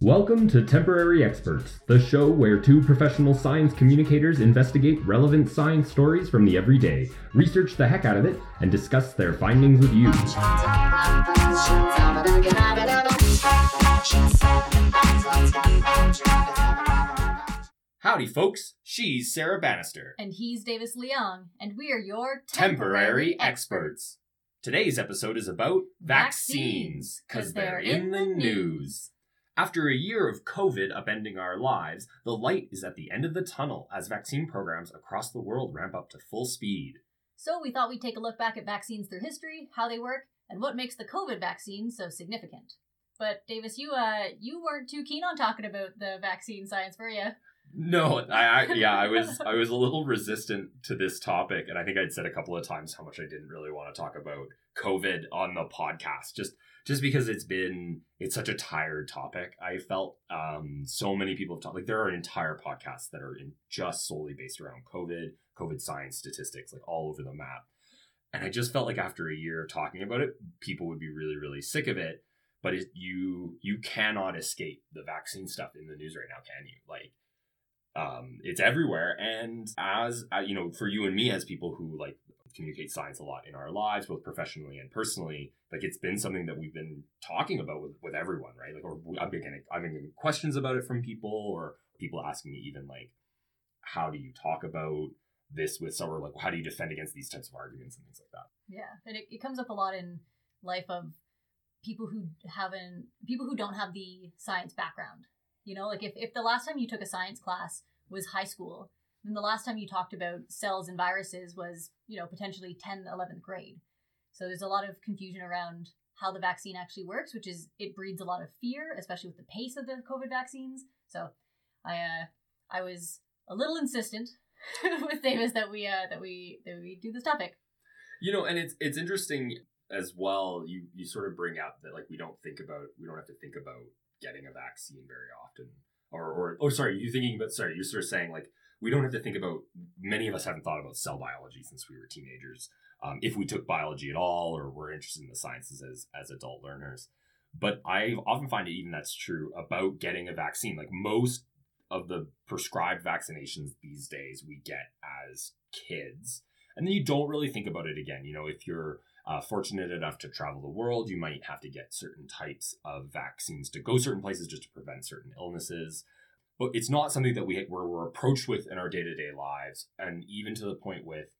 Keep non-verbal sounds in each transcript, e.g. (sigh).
Welcome to Temporary Experts, the show where two professional science communicators investigate relevant science stories from the everyday, research the heck out of it, and discuss their findings with you. Howdy, folks. She's Sarah Bannister. And he's Davis Leong, and we are your Temporary experts. Today's episode is about vaccines, because they're in the news. After a year of COVID upending our lives, the light is at the end of the tunnel as vaccine programs across the world ramp up to full speed. So we thought we'd take a look back at vaccines through history, how they work, and what makes the COVID vaccine so significant. But Davis, you uh you weren't too keen on talking about the vaccine science, were you? No, I, I (laughs) yeah, I was I was a little resistant to this topic, and I think I'd said a couple of times how much I didn't really want to talk about COVID on the podcast, just just because it's been it's such a tired topic. I felt um, so many people have talked like there are entire podcasts that are in just solely based around COVID, COVID science statistics, like all over the map, and I just felt like after a year of talking about it, people would be really really sick of it. But it, you you cannot escape the vaccine stuff in the news right now, can you? Like um, it's everywhere. And as uh, you know, for you and me, as people who like communicate science a lot in our lives, both professionally and personally, like it's been something that we've been talking about with, with everyone, right? Like, or been getting, been getting questions about it from people, or people asking me even like, how do you talk about this with someone? Like, how do you defend against these types of arguments and things like that? Yeah, and it, it comes up a lot in life of people who haven't people who don't have the science background. You know, like if, if the last time you took a science class was high school, then the last time you talked about cells and viruses was, you know, potentially 10th, 11th grade. So there's a lot of confusion around how the vaccine actually works, which is it breeds a lot of fear, especially with the pace of the COVID vaccines. So I uh, I was a little insistent (laughs) with Davis that we uh, that we that we do this topic. You know, and it's it's interesting as well. You you sort of bring up that like we don't think about we don't have to think about getting a vaccine very often, or or oh sorry, you thinking about sorry, you're sort of saying like we don't have to think about. Many of us haven't thought about cell biology since we were teenagers. Um, if we took biology at all, or were interested in the sciences as as adult learners, but I often find it even that's true about getting a vaccine. Like most of the prescribed vaccinations these days, we get as kids, and then you don't really think about it again. You know, if you're uh, fortunate enough to travel the world, you might have to get certain types of vaccines to go certain places just to prevent certain illnesses. But it's not something that we we're, we're approached with in our day to day lives, and even to the point with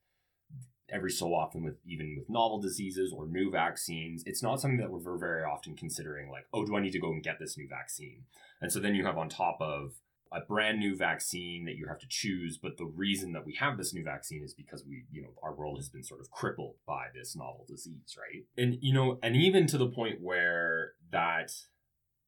every so often with even with novel diseases or new vaccines, it's not something that we're very often considering. Like, oh, do I need to go and get this new vaccine? And so then you have on top of a brand new vaccine that you have to choose. But the reason that we have this new vaccine is because we, you know, our world has been sort of crippled by this novel disease, right? And, you know, and even to the point where that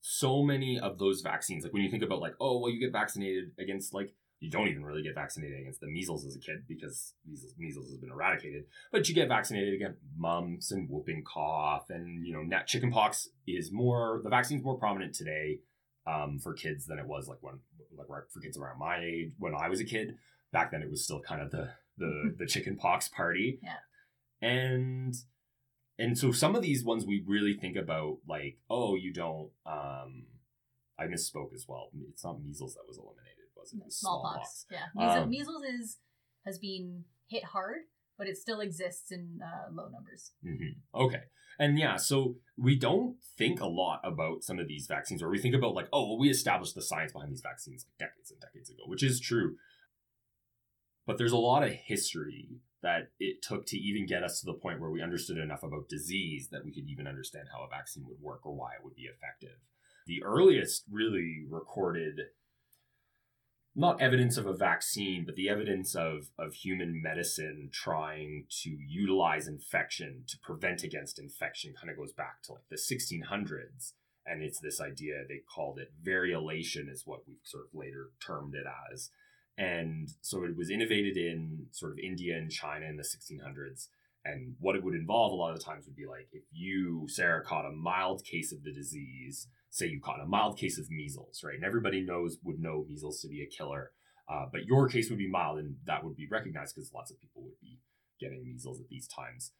so many of those vaccines, like when you think about like, oh, well, you get vaccinated against like, you don't even really get vaccinated against the measles as a kid because measles, measles has been eradicated, but you get vaccinated against mumps and whooping cough and, you know, net chickenpox is more, the vaccine's more prominent today um, for kids than it was like when like for kids around my age when I was a kid. Back then, it was still kind of the the (laughs) the chicken pox party. Yeah. And and so some of these ones we really think about like oh you don't um I misspoke as well. It's not measles that was eliminated, was it? it was smallpox. Yeah, measles, Um, measles is has been hit hard, but it still exists in uh, low numbers. hmm Okay. And yeah, so we don't think a lot about some of these vaccines, or we think about like, oh, well, we established the science behind these vaccines like decades and decades ago, which is true. But there's a lot of history that it took to even get us to the point where we understood enough about disease that we could even understand how a vaccine would work or why it would be effective. The earliest really recorded not evidence of a vaccine, but the evidence of, of human medicine trying to utilize infection to prevent against infection kind of goes back to like the 1600s. And it's this idea, they called it variolation, is what we've sort of later termed it as. And so it was innovated in sort of India and China in the 1600s. And what it would involve a lot of the times would be like if you, Sarah, caught a mild case of the disease, say you caught a mild case of measles, right? And everybody knows would know measles to be a killer, uh, but your case would be mild, and that would be recognized because lots of people would be getting measles at these times.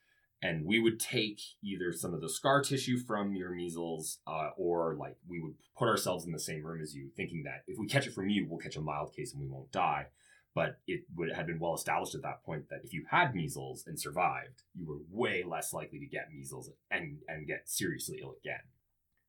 and we would take either some of the scar tissue from your measles, uh, or like we would put ourselves in the same room as you, thinking that if we catch it from you, we'll catch a mild case and we won't die. But it would had been well established at that point that if you had measles and survived, you were way less likely to get measles and and get seriously ill again.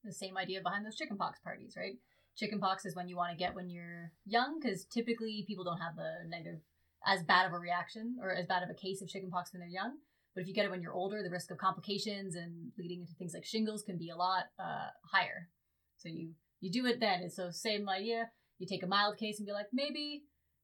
The same idea behind those chickenpox parties, right? Chickenpox is when you want to get when you're young, because typically people don't have a negative, as bad of a reaction or as bad of a case of chickenpox when they're young. But if you get it when you're older, the risk of complications and leading into things like shingles can be a lot uh, higher. So you you do it then. And so same idea. You take a mild case and be like, maybe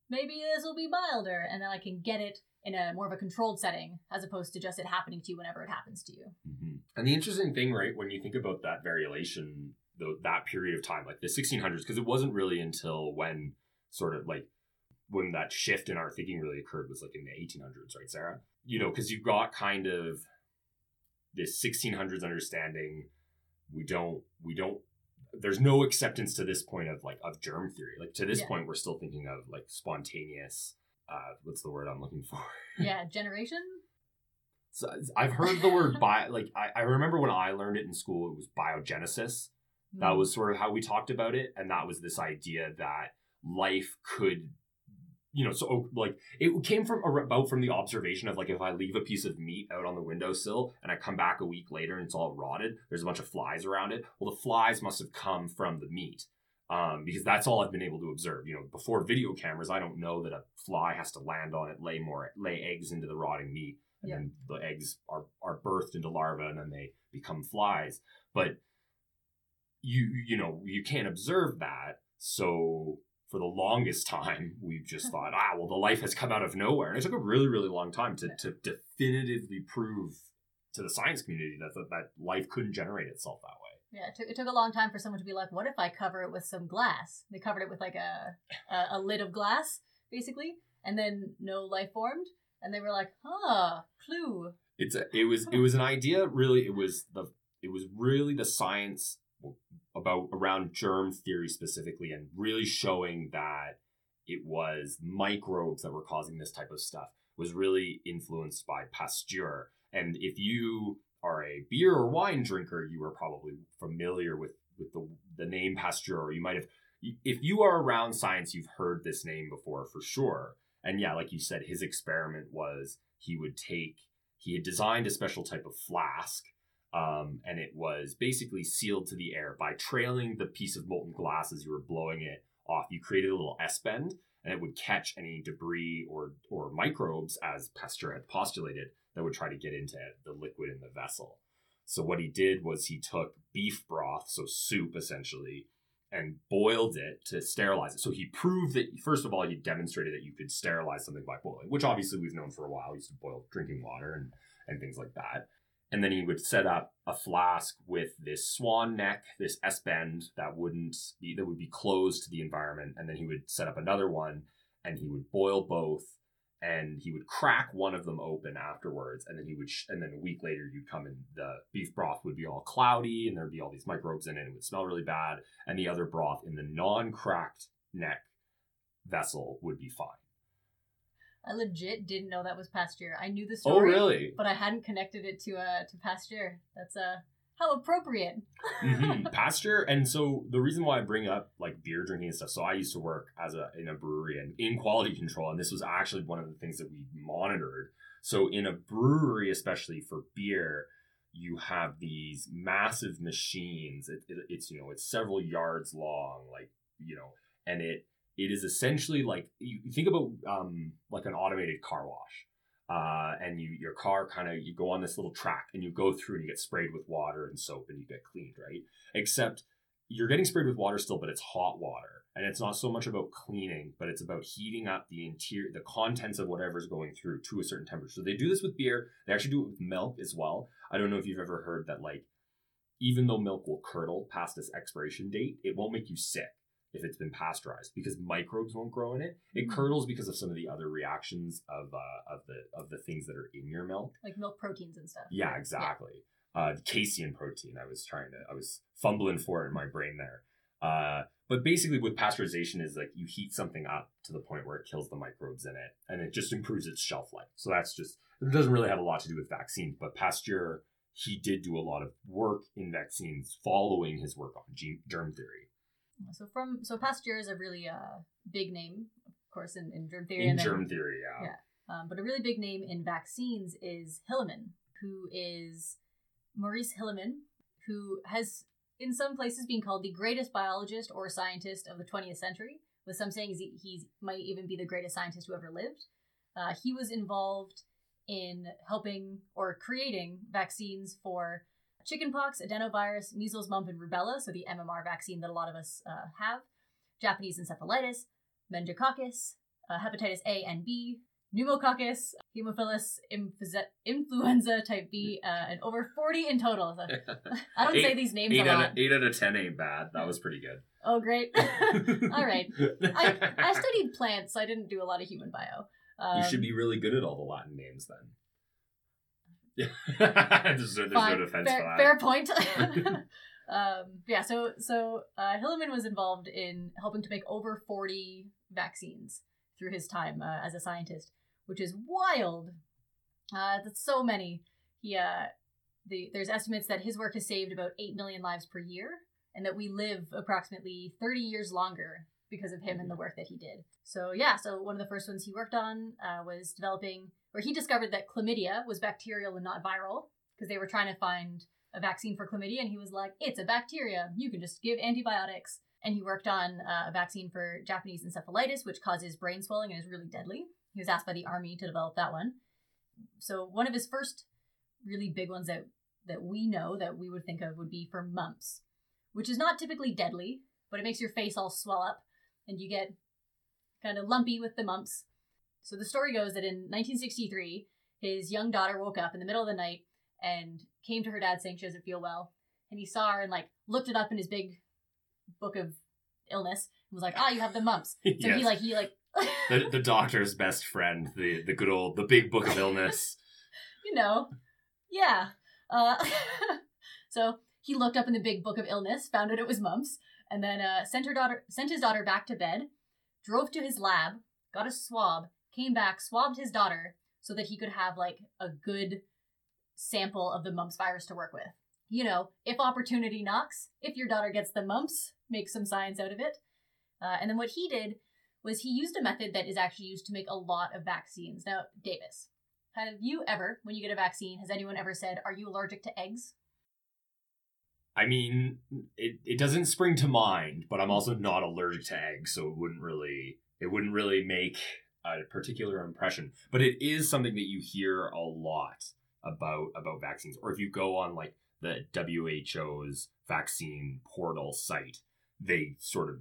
maybe this will be milder, and then I can get it in a more of a controlled setting as opposed to just it happening to you whenever it happens to you. Mm-hmm. And the interesting thing, right, when you think about that variolation, the, that period of time, like the 1600s, because it wasn't really until when sort of like when that shift in our thinking really occurred was like in the 1800s, right, Sarah? You know, because you've got kind of this 1600s understanding. We don't, we don't there's no acceptance to this point of like of germ theory. Like to this yeah. point, we're still thinking of like spontaneous. Uh, what's the word I'm looking for? (laughs) Yeah, generation. So I've heard the word bio. (laughs) Like I, I remember when I learned it in school, it was biogenesis. Mm. That was sort of how we talked about it, and that was this idea that life could you know, so oh, like it came from about from the observation of like if I leave a piece of meat out on the windowsill and I come back a week later and it's all rotted, there's a bunch of flies around it. Well, the flies must have come from the meat. Um, because that's all I've been able to observe. You know, before video cameras, I don't know that a fly has to land on it, lay more, lay eggs into the rotting meat, and yeah. then the eggs are are birthed into larvae, and then they become flies. But you you know you can't observe that, so for the longest time, (laughs) we've just thought, ah, well, the life has come out of nowhere. And it took a really, really long time to, to definitively prove to the science community that, that, that life couldn't generate itself that way. Yeah, it took, it took a long time for someone to be like, what if I cover it with some glass? They covered it with like a, a, a lid of glass, basically, and then no life formed. And they were like, huh, clue. It's a, it was it was an idea really it was the it was really the science about around germ theory specifically and really showing that it was microbes that were causing this type of stuff was really influenced by Pasteur. And if you are a beer or wine drinker, you are probably familiar with, with the, the name Pasteur, or you might have, if you are around science, you've heard this name before for sure. And yeah, like you said, his experiment was he would take, he had designed a special type of flask um, and it was basically sealed to the air by trailing the piece of molten glass as you were blowing it off. You created a little S bend, and it would catch any debris or or microbes, as Pasteur had postulated, that would try to get into the liquid in the vessel. So what he did was he took beef broth, so soup essentially, and boiled it to sterilize it. So he proved that first of all he demonstrated that you could sterilize something by boiling, which obviously we've known for a while. He used to boil drinking water and and things like that and then he would set up a flask with this swan neck, this S bend that wouldn't be that would be closed to the environment, and then he would set up another one, and he would boil both, and he would crack one of them open afterwards, and then he would, sh- and then a week later you'd come and the beef broth would be all cloudy, and there'd be all these microbes in it, and it would smell really bad, and the other broth in the non-cracked neck vessel would be fine. I legit didn't know that was Pasteur. I knew the oh, story. Oh, really? But I hadn't connected it to uh to Pasteur. That's uh how appropriate. mm-hmm. (laughs) Pasteur, and so the reason why I bring up like beer drinking and stuff. So I used to work as a in a brewery and in quality control, and this was actually one of the things that we monitored. So in a brewery, especially for beer, you have these massive machines. It, it, it's you know it's several yards long, like you know, and it it is essentially like you think about um, like an automated car wash. Uh, and you your car kind of you go on this little track and you go through and you get sprayed with water and soap and you get cleaned, right? Except you're getting sprayed with water still, but it's hot water. And it's not so much about cleaning, but it's about heating up the interior, the contents of whatever's going through to a certain temperature. So they do this with beer. They actually do it with milk as well. I don't know if you've ever heard that, like, even though milk will curdle past its expiration date, it won't make you sick if it's been pasteurized because microbes won't grow in it. It mm-hmm. curdles because of some of the other reactions of uh, of the of the things that are in your milk, like milk proteins and stuff. Yeah, exactly. Yeah. Uh, casein protein. I was trying to. I was fumbling for it in my brain there. Uh, but basically, with pasteurization, is like you heat something up to the point where it kills the microbes in it, and it just improves its shelf life. So that's just it doesn't really have a lot to do with vaccines. But Pasteur, he did do a lot of work in vaccines following his work on gene, germ theory. So from so Pasteur is a really uh, big name, of course, in, in germ theory. In then- germ theory, yeah. Yeah. Um, but a really big name in vaccines is Hilleman, who is Maurice Hilleman, who has in some places been called the greatest biologist or scientist of the 20th century, with some saying he, he might even be the greatest scientist who ever lived. Uh, he was involved in helping or creating vaccines for chickenpox, adenovirus, measles, mumps, and rubella, so the MMR vaccine that a lot of us uh, have, Japanese encephalitis, meningococcus, uh, hepatitis A and B, pneumococcus, hemophilus influenza, influenza type B, uh, and over 40 in total. So (laughs) I don't say these names Eight a out, lot. of, eight out of ten ain't bad. That was pretty good. Oh, great. (laughs) All right. I, I studied plants, so I didn't do a lot of human bio. Um, you should be really good at all the Latin names then. (laughs) There's no, there's no defense fair, for that. fair point. (laughs) (laughs) um, yeah, so so uh, Hilleman was involved in helping to make over 40 vaccines through his time uh, as a scientist, which is wild. Uh, that's so many. He, uh, the, there's estimates that his work has saved about 8 million lives per year, and that we live approximately 30 years longer because of him and the work that he did. So, yeah, so one of the first ones he worked on uh, was developing, where he discovered that chlamydia was bacterial and not viral, because they were trying to find a vaccine for chlamydia, and he was like, it's a bacteria. You can just give antibiotics. And he worked on uh, a vaccine for Japanese encephalitis, which causes brain swelling and is really deadly. He was asked by the army to develop that one. So one of his first really big ones that that we know that we would think of would be for mumps, which is not typically deadly, but it makes your face all swell up and you get kind of lumpy with the mumps. So the story goes that in 1963, his young daughter woke up in the middle of the night and came to her dad saying she doesn't feel well, and he saw her and like looked it up in his big book of illness and was like, "Ah, you have the mumps." (laughs) So Yes. he like he like the, the doctor's best friend, the, the good old, the big book of illness. (laughs) you know, yeah. Uh, (laughs) so he looked up in the big book of illness, found out it was mumps, and then uh, sent her daughter, sent his daughter back to bed, drove to his lab, got a swab, came back, swabbed his daughter so that he could have like a good sample of the mumps virus to work with. You know, if opportunity knocks, if your daughter gets the mumps, make some science out of it. Uh, and then what he did was he used a method that is actually used to make a lot of vaccines. Now, Davis, have you ever, when you get a vaccine, has anyone ever said, Are you allergic to eggs? I mean, it, it doesn't spring to mind, but I'm also not allergic to eggs, so it wouldn't really it wouldn't really make a particular impression. But it is something that you hear a lot about about vaccines. Or if you go on like the WHO's vaccine portal site, they sort of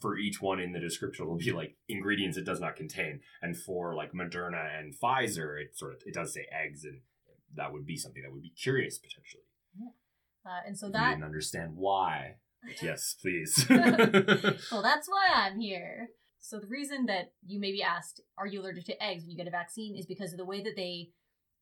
for each one in the description will be like ingredients it does not contain. And for like Moderna and Pfizer, it sort of it does say eggs and that would be something that would be curious potentially. Uh, and so If you that, didn't understand why. But yes, please. (laughs) well, (laughs) that's why I'm here. So the reason that you may be asked, Are you allergic to eggs when you get a vaccine, is because of the way that they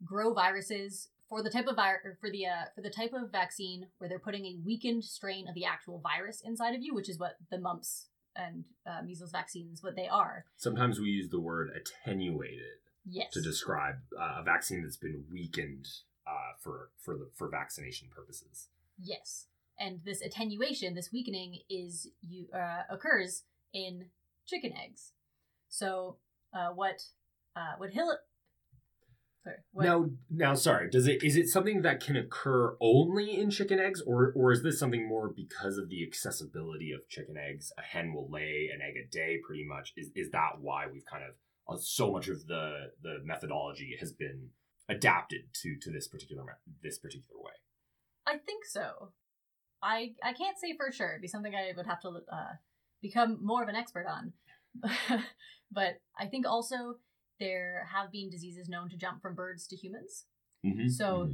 grow viruses for the type of vir- or for the uh, for the type of vaccine where they're putting a weakened strain of the actual virus inside of you, which is what the mumps and uh, measles vaccines what they are. Sometimes we use the word attenuated Yes. to describe uh, a vaccine that's been weakened uh, for for the for vaccination purposes. Yes. And this attenuation, this weakening, is you uh, occurs in chicken eggs. So uh, what uh, what Hill sorry, what, Now, now, sorry. Does it is it something that can occur only in chicken eggs, or or is this something more because of the accessibility of chicken eggs? A hen will lay an egg a day, pretty much. Is is that why we've kind of uh, so much of the the methodology has been adapted to to this particular this particular way? I think so. I I can't say for sure. It'd be something I would have to uh, become more of an expert on. (laughs) but I think also there have been diseases known to jump from birds to humans. Mm-hmm. So,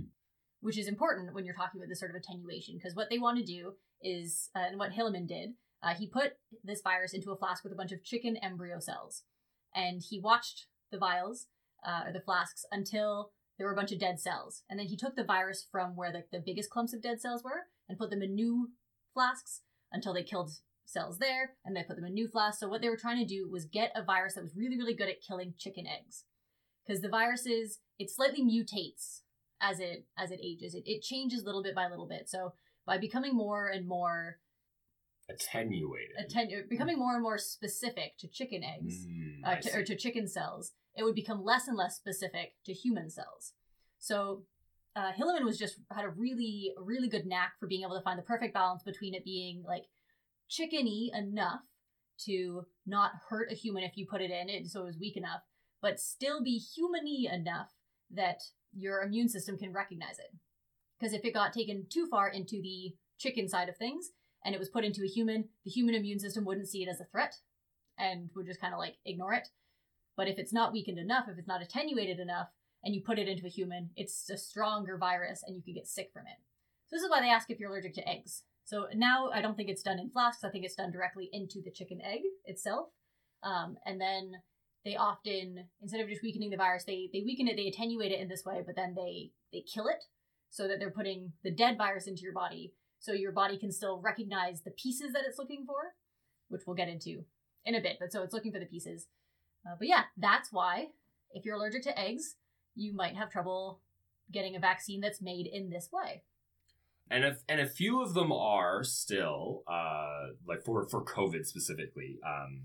which is important when you're talking about this sort of attenuation, because what they want to do is, uh, and what Hilleman did, uh, he put this virus into a flask with a bunch of chicken embryo cells, and he watched the vials, uh, or the flasks, until there were a bunch of dead cells, and then he took the virus from where like the biggest clumps of dead cells were and put them in new flasks until they killed cells there and they put them in new flasks. So what they were trying to do was get a virus that was really, really good at killing chicken eggs. Because the viruses, it slightly mutates as it as it ages. It, it changes little bit by little bit. So by becoming more and more Attenuated. atten- becoming more and more specific to chicken eggs, Mm, uh, to, or to chicken cells, it would become less and less specific to human cells. So uh, Hilleman was just had a really, really good knack for being able to find the perfect balance between it being like chickeny enough to not hurt a human if you put it in it, so it was weak enough, but still be humany enough that your immune system can recognize it. Because if it got taken too far into the chicken side of things and it was put into a human, the human immune system wouldn't see it as a threat and would just kind of like ignore it. But if it's not weakened enough, if it's not attenuated enough, and you put it into a human, it's a stronger virus and you could get sick from it. So this is why they ask if you're allergic to eggs. So now I don't think it's done in flasks. I think it's done directly into the chicken egg itself. Um, and then they often, instead of just weakening the virus, they, they weaken it, they attenuate it in this way, but then they, they kill it so that they're putting the dead virus into your body so your body can still recognize the pieces that it's looking for, which we'll get into in a bit. But so it's looking for the pieces. Uh, but yeah, that's why if you're allergic to eggs, you might have trouble getting a vaccine that's made in this way. And a, and a few of them are still uh like for for COVID specifically. Um,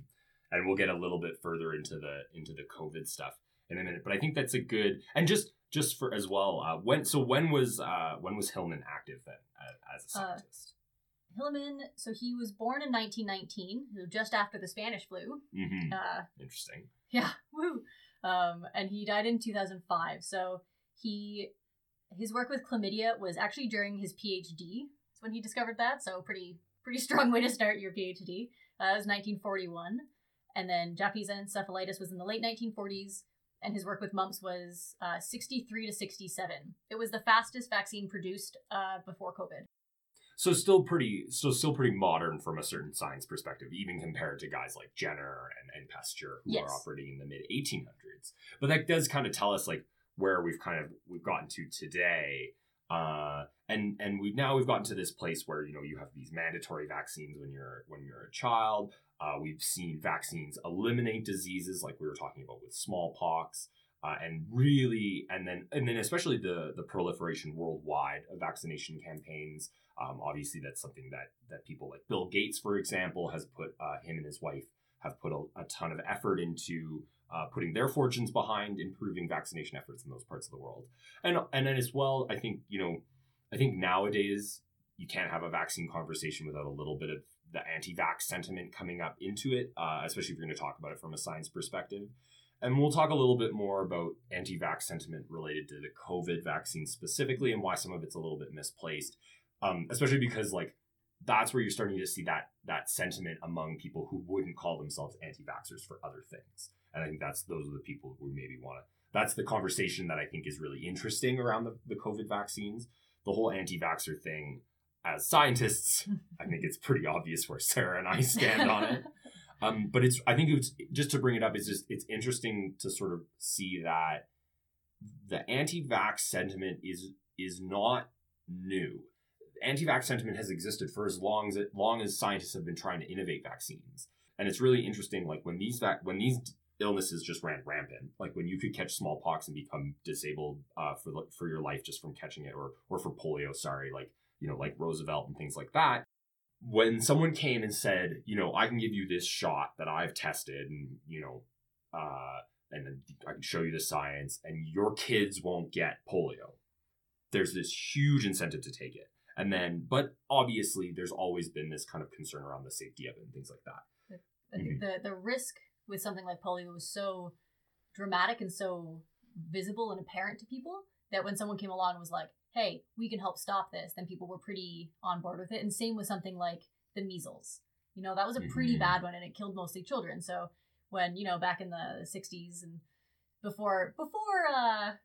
and we'll get a little bit further into the into the COVID stuff in a minute. But I think that's a good and just just for as well. Uh, when so when was uh when was Hilleman active then uh, as a Uh, scientist? Hilleman, so he was born in 1919, just after the Spanish flu. hmm Uh, Interesting. Yeah, (laughs) woo. Um, and he died in 2005. So he his work with chlamydia was actually during his PhD. That's when he discovered that. So pretty pretty (laughs) strong way to start your PhD. Uh, it was 1941, and then Japanese encephalitis was in the late 1940s. And his work with mumps was uh, 63 to 67. It was the fastest vaccine produced uh, before COVID. So still pretty, so still pretty modern from a certain science perspective, even compared to guys like Jenner and, and Pasteur who Yes. are operating in the mid 1800s. But that does kind of tell us like where we've kind of we've gotten to today. Uh, and and we've now we've gotten to this place where you know you have these mandatory vaccines when you're when you're a child. Uh, we've seen vaccines eliminate diseases like we were talking about with smallpox. Uh, and really, and then, and then, especially the the proliferation worldwide of vaccination campaigns, um, obviously, that's something that that people like Bill Gates, for example, has put uh, him and his wife have put a, a ton of effort into uh, putting their fortunes behind improving vaccination efforts in those parts of the world. And and then as well, I think you know, I think nowadays you can't have a vaccine conversation without a little bit of the anti-vax sentiment coming up into it, uh, especially if you're going to talk about it from a science perspective. And we'll talk a little bit more about anti vax sentiment related to the COVID vaccine specifically and why some of it's a little bit misplaced. Um, especially because like that's where you're starting to see that that sentiment among people who wouldn't call themselves anti-vaxxers for other things. And I think that's those are the people who maybe want to that's the conversation that I think is really interesting around the, the COVID vaccines. The whole anti-vaxxer thing, as scientists, (laughs) I think it's pretty obvious where Sarah and I (laughs) stand on it. Um, but it's I think it's just to bring it up. It's just it's interesting to sort of see that the anti-vax sentiment is is not new. Anti-vax sentiment has existed for as long as it, long as scientists have been trying to innovate vaccines, and it's really interesting. Like when these vac- when these illnesses just ran rampant, like when you could catch smallpox and become disabled uh, for for your life just from catching it, or or for polio. Sorry, like you know like Roosevelt and things like that when someone came and said, you know, I can give you this shot that I've tested and, you know, uh, and then I can show you the science and your kids won't get polio. There's this huge incentive to take it. And then, but obviously there's always been this kind of concern around the safety of it and things like that. I think the the risk with something like polio was so dramatic and so visible and apparent to people that when someone came along and was like, "Hey, we can help stop this," then people were pretty on board with it. And same with something like the measles. You know, that was a pretty Mhm. bad one, and it killed mostly children. So when you know back in the '60s and before before uh,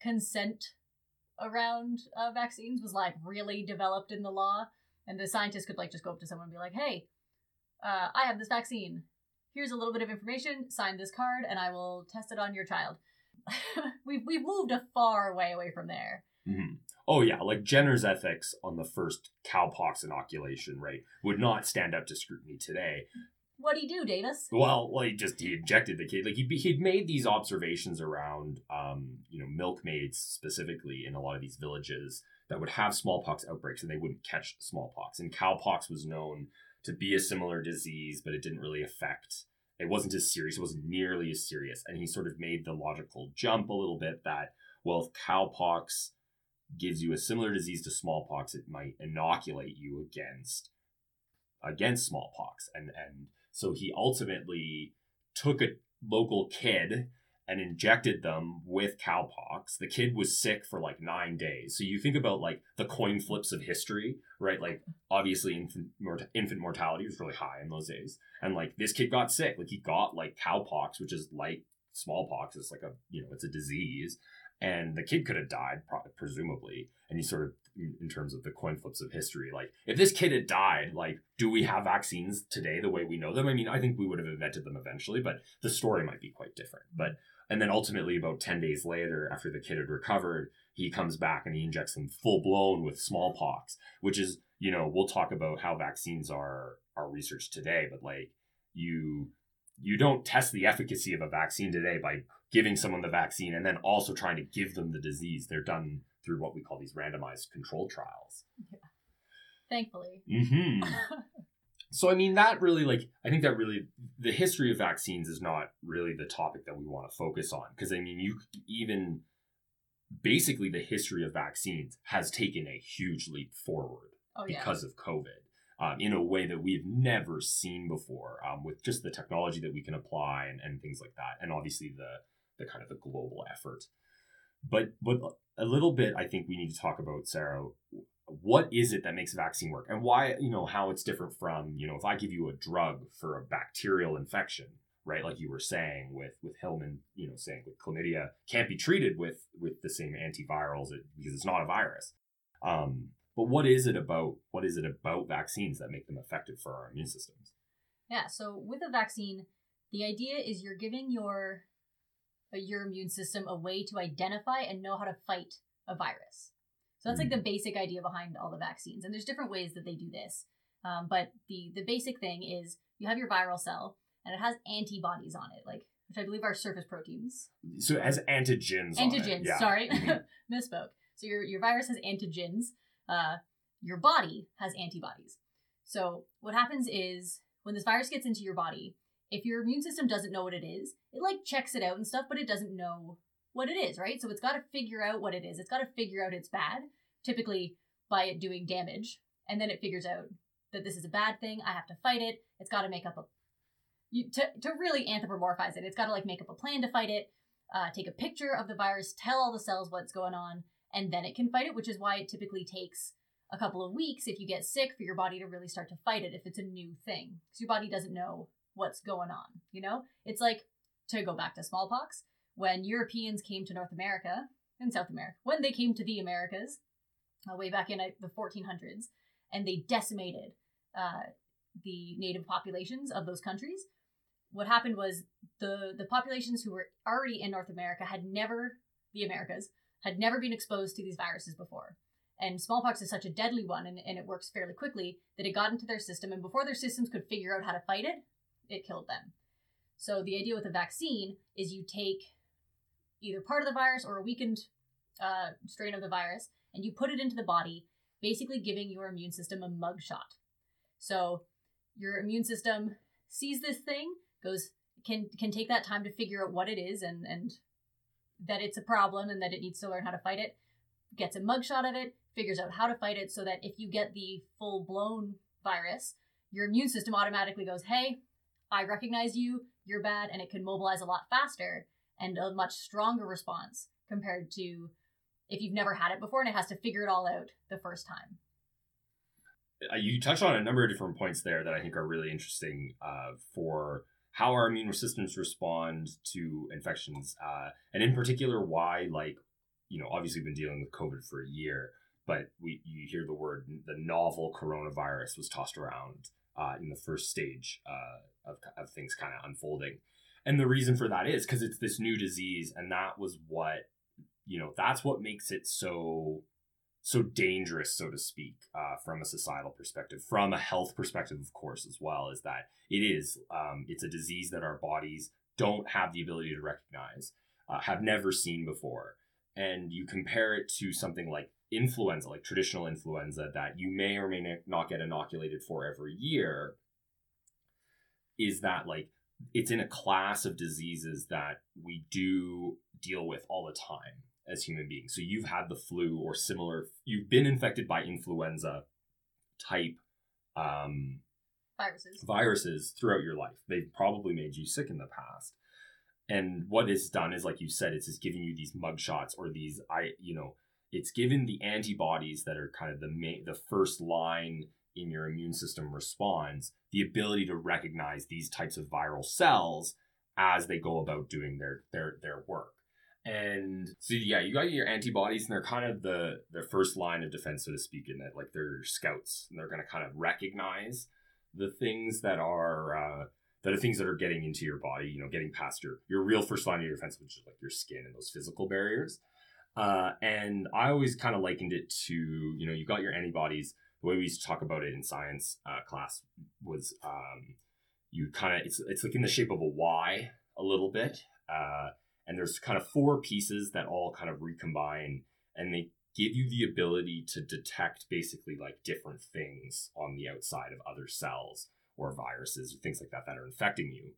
consent around uh, vaccines was like really developed in the law, and the scientists could like just go up to someone and be like, "Hey, uh, I have this vaccine. Here's a little bit of information. Sign this card, and I will test it on your child. (laughs) we've we've moved a far way away from there. Mhm. Oh yeah, like Jenner's ethics on the first cowpox inoculation, right, would not stand up to scrutiny today. What do he do, Davis? Well, well, he just he injected the kid. Like he he'd made these observations around, um, you know, milkmaids specifically in a lot of these villages that would have smallpox outbreaks and they wouldn't catch smallpox. And cowpox was known to be a similar disease, but it didn't really affect. It wasn't as serious. It wasn't nearly as serious. And he sort of made the logical jump a little bit that well, if cowpox gives you a similar disease to smallpox, it might inoculate you against against smallpox. And and so he ultimately took a local kid and injected them with cowpox. The kid was sick for like nine days. So you think about like the coin flips of history, right? Like obviously infant, mort- infant mortality was really high in those days. And like this kid got sick. Like he got like cowpox, which is like smallpox. It's like a, you know, it's a disease. And the kid could have died, presumably. And he sort of, in terms of the coin flips of history, like if this kid had died, like, do we have vaccines today the way we know them? I mean, I think we would have invented them eventually, but the story might be quite different. But and then ultimately, about 10 days later, after the kid had recovered, he comes back and he injects them full blown with smallpox, which is, you know, we'll talk about how vaccines are are researched today, but like you you don't test the efficacy of a vaccine today by giving someone the vaccine and then also trying to give them the disease. They're done through what we call these randomized control trials. Thankfully. Mm-hmm. (laughs) So I mean that really like I think that really the history of vaccines is not really the topic that we want to focus on because I mean you even basically the history of vaccines has taken a huge leap forward Oh yeah. because of COVID um, in a way that we've never seen before um, with just the technology that we can apply and, and things like that and obviously the the kind of the global effort but but a little bit I think we need to talk about Sarah what is it that makes a vaccine work and why you know how it's different from you know if I give you a drug for a bacterial infection right like you were saying with with Hilleman you know saying with chlamydia can't be treated with with the same antivirals because it's not a virus um, but what is it about what is it about vaccines that make them effective for our immune systems? Yeah, so with a vaccine, the idea is you're giving your uh, your immune system a way to identify and know how to fight a virus. So that's like the basic idea behind all the vaccines, and there's different ways that they do this. Um, but the the basic thing is you have your viral cell, and it has antibodies on it, like which I believe are surface proteins. So it has antigens. on it, Antigens, yeah. sorry, Mhm. (laughs) misspoke. So your your virus has antigens. Uh, your body has antibodies. So what happens is when this virus gets into your body, if your immune system doesn't know what it is, it like checks it out and stuff, but it doesn't know what it is, right? So it's got to figure out what it is. It's got to figure out it's bad, typically by it doing damage, and then it figures out that this is a bad thing. I have to fight it. It's got to make up a you, to to really anthropomorphize it. It's got to like make up a plan to fight it. Uh, take a picture of the virus, tell all the cells what's going on, and then it can fight it. Which is why it typically takes a couple of weeks if you get sick for your body to really start to fight it if it's a new thing because your body doesn't know what's going on. You know, it's like to go back to smallpox when Europeans came to North America and South America when they came to the Americas uh, way back in uh, the 1400s and they decimated uh, the native populations of those countries. What happened was the the populations who were already in North America had never the Americas had never been exposed to these viruses before. And smallpox is such a deadly one and, and it works fairly quickly that it got into their system and before their systems could figure out how to fight it, it killed them. So the idea with a vaccine is you take either part of the virus or a weakened uh, strain of the virus and you put it into the body, basically giving your immune system a mugshot. So your immune system sees this thing, goes can can take that time to figure out what it is and and that it's a problem and that it needs to learn how to fight it, gets a mugshot of it, figures out how to fight it so that if you get the full blown virus, your immune system automatically goes, "Hey, I recognize you, you're bad," and it can mobilize a lot faster and a much stronger response compared to if you've never had it before and it has to figure it all out the first time. Uh, you touched on a number of different points there that I think are really interesting uh, for how our immune systems respond to infections, uh, and in particular, why like you know obviously we've been dealing with COVID for a year, but we you hear the word the novel coronavirus was tossed around uh, in the first stage uh, of of things kind of unfolding, and the reason for that is because it's this new disease and that was what you know that's what makes it so so dangerous so to speak uh, from a societal perspective from a health perspective of course as well is that it is um, it's a disease that our bodies don't have the ability to recognize uh, have never seen before. And you compare it to something like influenza like traditional influenza that you may or may not get inoculated for every year is that like it's in a class of diseases that we do deal with all the time as human beings. So you've had the flu or similar, you've been infected by influenza type um, viruses viruses throughout your life. They've probably made you sick in the past. And what it's done is, like you said, it's just giving you these mug shots or these, I, you know, it's given the antibodies that are kind of the main, the first line in your immune system responds, the ability to recognize these types of viral cells as they go about doing their their their work. And so yeah, you got your antibodies, and they're kind of the the first line of defense, so to speak, in that like they're scouts, and they're going to kind of recognize the things that are uh, that are things that are getting into your body. You know, getting past your your real first line of defense, which is like your skin and those physical barriers. Uh, and I always kind of likened it to you know you got your antibodies the way we used to talk about it in science uh, class was um, you kind of it's it's like in the shape of a Y a little bit, uh, and there's kind of four pieces that all kind of recombine, and they give you the ability to detect basically like different things on the outside of other cells or viruses or things like that that are infecting you,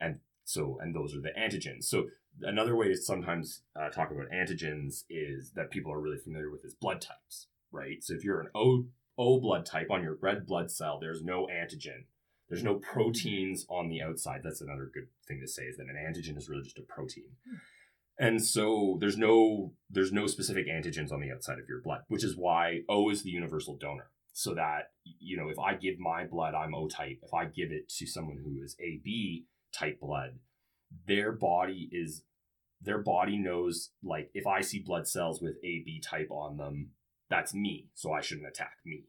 and so and those are the antigens. So another way to sometimes uh, talk about antigens is that people are really familiar with is blood types, right? So if you're an O O blood type on your red blood cell, there's no antigen. There's no proteins on the outside. That's another good thing to say is that an antigen is really just a protein. Hmm. And so there's no there's no specific antigens on the outside of your blood, which is why O is the universal donor. So that you know, if I give my blood, I'm O type. If I give it to someone who is AB type blood, their body is their body knows like if I see blood cells with AB type on them, that's me, so I shouldn't attack me.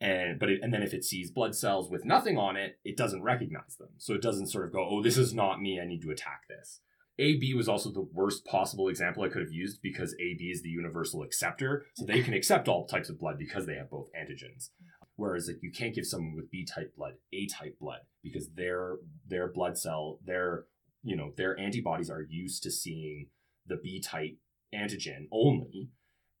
And but it, and then if it sees blood cells with nothing on it, it doesn't recognize them. So it doesn't sort of go, "Oh, this is not me. I need to attack this." AB was also the worst possible example I could have used because AB is the universal acceptor, so they can accept all types of blood because they have both antigens. Whereas like you can't give someone with B type blood A type blood because their their blood cell their you know their antibodies are used to seeing the B type antigen only,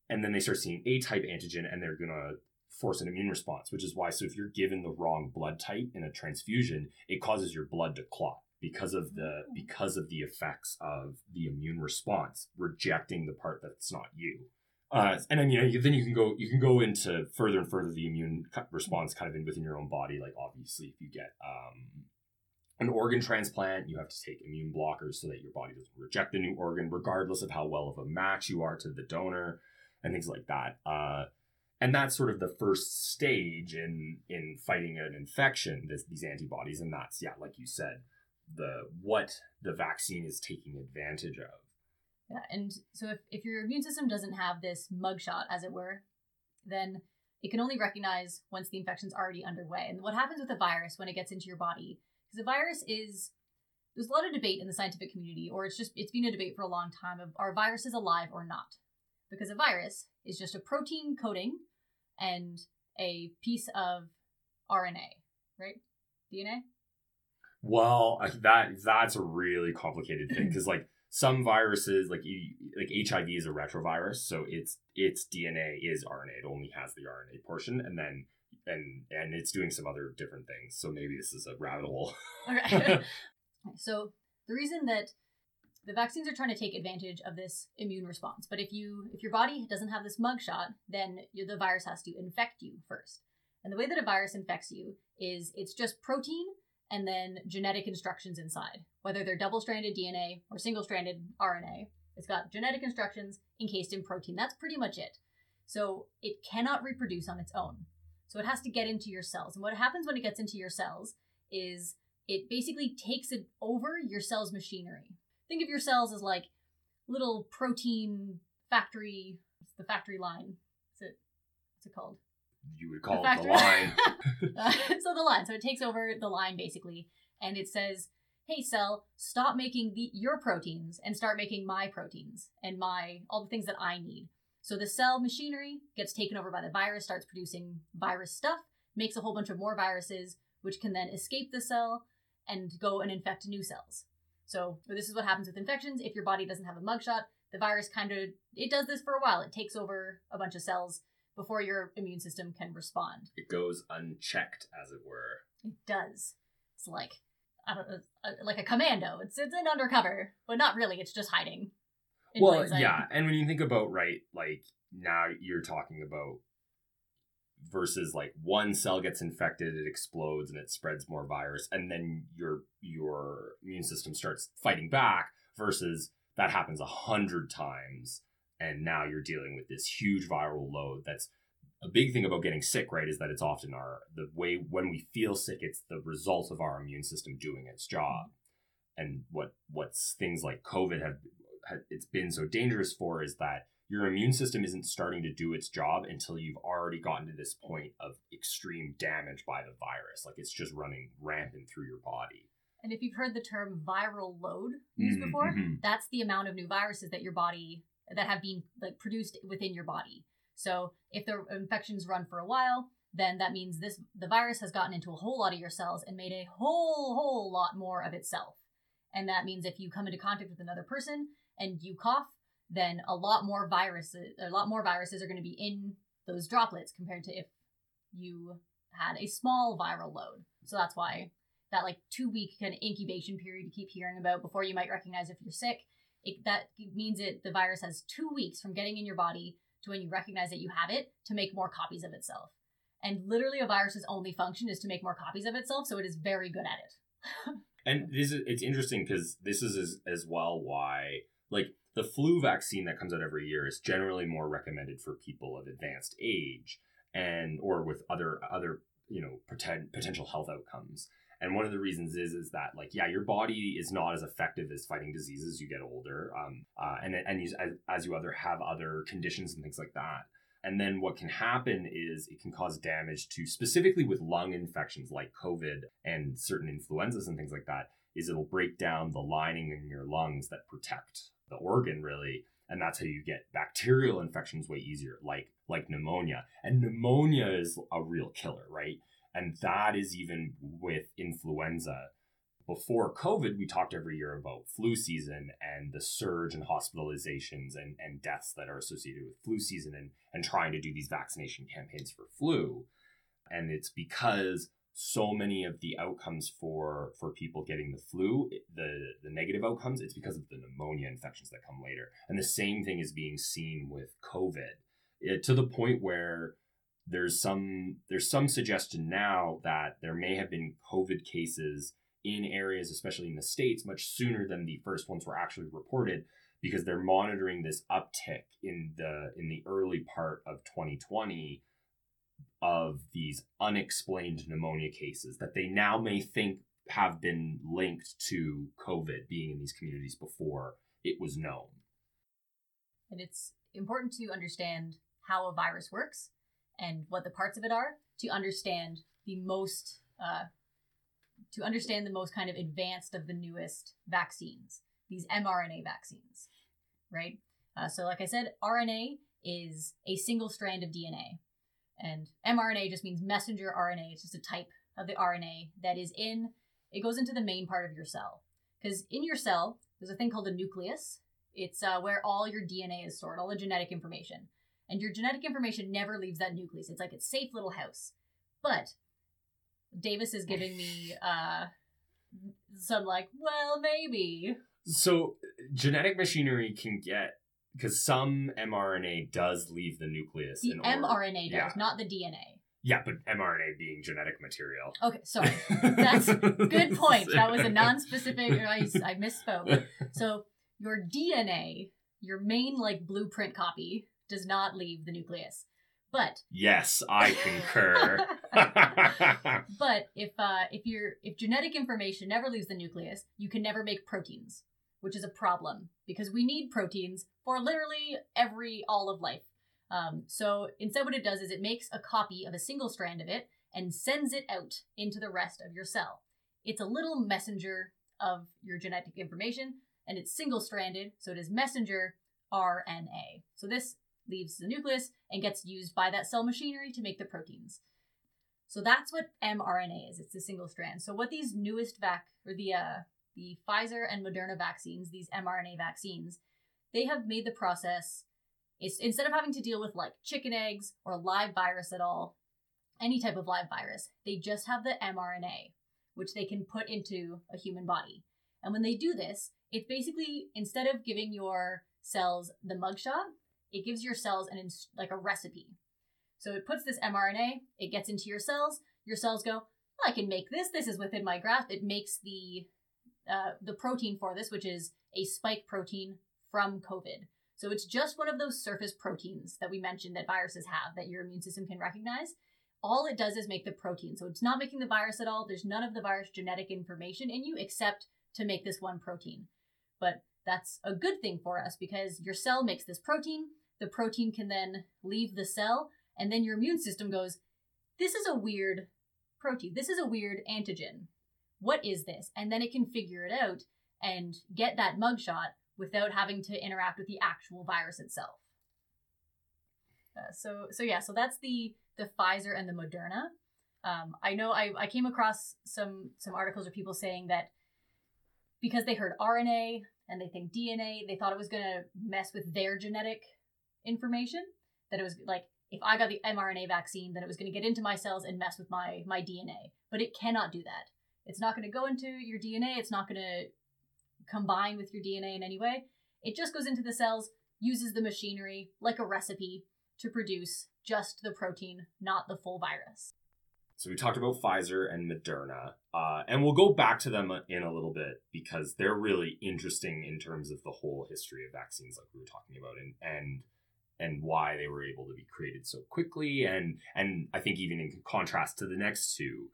and then they start seeing A type antigen and they're going to force an immune response, which is why, so if you're given the wrong blood type in a transfusion, it causes your blood to clot because of the oh. because of the effects of the immune response rejecting the part that's not you uh, and then you know then you can go you can go into further and further the immune response kind of in within your own body like obviously if you get um, an organ transplant you have to take immune blockers so that your body doesn't reject the new organ regardless of how well of a match you are to the donor and things like that. Uh, and that's sort of the first stage in in fighting an infection. This, these antibodies, and that's yeah, like you said, the what the vaccine is taking advantage of. Yeah, and so if, if your immune system doesn't have this mugshot, as it were, then it can only recognize once the infection's already underway. And what happens with a virus when it gets into your body? Because a virus is there's a lot of debate in the scientific community, or it's just it's been a debate for a long time of are viruses alive or not? Because a virus is just a protein coating and a piece of RNA, right? DNA. Well, that that's a really complicated thing because like some viruses, like like HIV is a retrovirus, so its its DNA is RNA. It only has the RNA portion, and then and and it's doing some other different things. So maybe this is a rabbit hole. All right. (laughs) (laughs) so the reason that the vaccines are trying to take advantage of this immune response. But if you if your body doesn't have this mugshot, then the virus has to infect you first. And the way that a virus infects you is it's just protein and then genetic instructions inside, whether they're double-stranded DNA or single-stranded RNA. It's got genetic instructions encased in protein. That's pretty much it. So it cannot reproduce on its own. So it has to get into your cells. And what happens when it gets into your cells is it basically takes it over your cell's machinery think of your cells as like little protein factory. the factory line? Is it? What's it called? You would call the it the line. (laughs) (laughs) uh, so the line. So it takes over the line basically, and it says, hey cell, stop making the your proteins and start making my proteins and my all the things that I need. So the cell machinery gets taken over by the virus, starts producing virus stuff, makes a whole bunch of more viruses, which can then escape the cell and go and infect new cells. So this is what happens with infections. If your body doesn't have a mugshot, the virus kind of it does this for a while. It takes over a bunch of cells before your immune system can respond. It goes unchecked, as it were. It does. It's like I don't know, uh, like a commando. It's it's an undercover, but not really. It's just hiding. Well, yeah, and when you think about right, like now you're talking about versus like one cell gets infected, it explodes and it spreads more virus, and then your your immune system starts fighting back. Versus that happens a hundred times, and now you're dealing with this huge viral load. That's a big thing about getting sick, right? Is that it's often our the way when we feel sick, it's the result of our immune system doing its job. Mm-hmm. And what what's things like COVID have ha- it's been so dangerous for is that your immune system isn't starting to do its job until you've already gotten to this point of extreme damage by the virus. Like it's just running rampant through your body. And if you've heard the term viral load used Mhm, before, mhm. that's the amount of new viruses that your body that have been like produced within your body. So if the infections run for a while, then that means this the virus has gotten into a whole lot of your cells and made a whole whole lot more of itself. And that means if you come into contact with another person and you cough, then a lot more viruses a lot more viruses are going to be in those droplets compared to if you had a small viral load. So that's why that like two week kind of incubation period you keep hearing about before you might recognize if you're sick. It, that means it the virus has two weeks from getting in your body to when you recognize that you have it to make more copies of itself. And literally, a virus's only function is to make more copies of itself, so it is very good at it. (laughs) And this is it's interesting because this is as, as well why like the flu vaccine that comes out every year is generally more recommended for people of advanced age and or with other other you know poten- potential health outcomes. And one of the reasons is is that like yeah, your body is not as effective as fighting diseases as you get older, um, uh, and and you, as, as you other have other conditions and things like that. And then what can happen is it can cause damage to specifically with lung infections like COVID and certain influenzas and things like that. Is it'll break down the lining in your lungs that protect the organ really, and that's how you get bacterial infections way easier, like like pneumonia. And pneumonia is a real killer, right? And that is even with influenza. Before COVID, we talked every year about flu season and the surge in hospitalizations and, and deaths that are associated with flu season and, and trying to do these vaccination campaigns for flu. And it's because so many of the outcomes for for people getting the flu, the the negative outcomes, it's because of the pneumonia infections that come later. And the same thing is being seen with COVID, it, to the point where there's some there's some suggestion now that there may have been COVID cases in areas, especially in the states, much sooner than the first ones were actually reported, because they're monitoring this uptick in the in the early part of 2020 of these unexplained pneumonia cases that they now may think have been linked to COVID being in these communities before it was known. And it's important to understand how a virus works and what the parts of it are to understand the most uh, to understand the most kind of advanced of the newest vaccines these mrna vaccines right uh, so like i said rna is a single strand of dna and mrna just means messenger rna it's just a type of the rna that is in it goes into the main part of your cell because in your cell there's a thing called a nucleus it's uh, where all your DNA is stored, all the genetic information. And your genetic information never leaves that nucleus. It's like its safe little house. But Davis is giving me (sighs) uh, some like, well, maybe. So genetic machinery can get because some mRNA does leave the nucleus. The mRNA does, yeah. not the DNA. Yeah, but mRNA being genetic material. Okay, sorry. (laughs) That's Good point. That was a (laughs) non-specific. I, I misspoke. So your DNA, your main like blueprint copy, does not leave the nucleus. But Yes, I concur. (laughs) But if uh, if your if genetic information never leaves the nucleus, you can never make proteins, which is a problem because we need proteins for literally every all of life. Um, so instead, what it does is it makes a copy of a single strand of it and sends it out into the rest of your cell. It's a little messenger of your genetic information, and it's single stranded, so it is messenger RNA. So this leaves the nucleus and gets used by that cell machinery to make the proteins. So that's what mRNA is. It's a single strand. So what these newest vac or the uh, the Pfizer and Moderna vaccines, these mRNA vaccines, they have made the process is instead of having to deal with like chicken eggs or live virus at all, any type of live virus, they just have the mRNA, which they can put into a human body. And when they do this, it's basically instead of giving your cells the mugshot, it gives your cells an like a recipe. So it puts this mRNA, it gets into your cells. Your cells go, I can make this. This is within my grasp. It makes the uh, the protein for this, which is a spike protein from COVID. So it's just one of those surface proteins that we mentioned that viruses have that your immune system can recognize. All it does is make the protein. So it's not making the virus at all. There's none of the virus genetic information in you except to make this one protein. But that's a good thing for us because your cell makes this protein. The protein can then leave the cell, and then your immune system goes, This is a weird protein. This is a weird antigen. What is this? And then it can figure it out and get that mugshot without having to interact with the actual virus itself. Uh, so so yeah, so that's the the Pfizer and the Moderna. Um, I know I, I came across some some articles of people saying that because they heard RNA and they think DNA, they thought it was gonna mess with their genetic information. That it was like if I got the mRNA vaccine, then it was gonna get into my cells and mess with my my DNA. But it cannot do that. It's not gonna go into your DNA. It's not gonna combine with your DNA in any way. It just goes into the cells, uses the machinery like a recipe to produce just the protein, not the full virus. So we talked about Pfizer and Moderna, uh, and we'll go back to them in a little bit because they're really interesting in terms of the whole history of vaccines, like we were talking about, and and and why they were able to be created so quickly, and and I think even in contrast to the next two,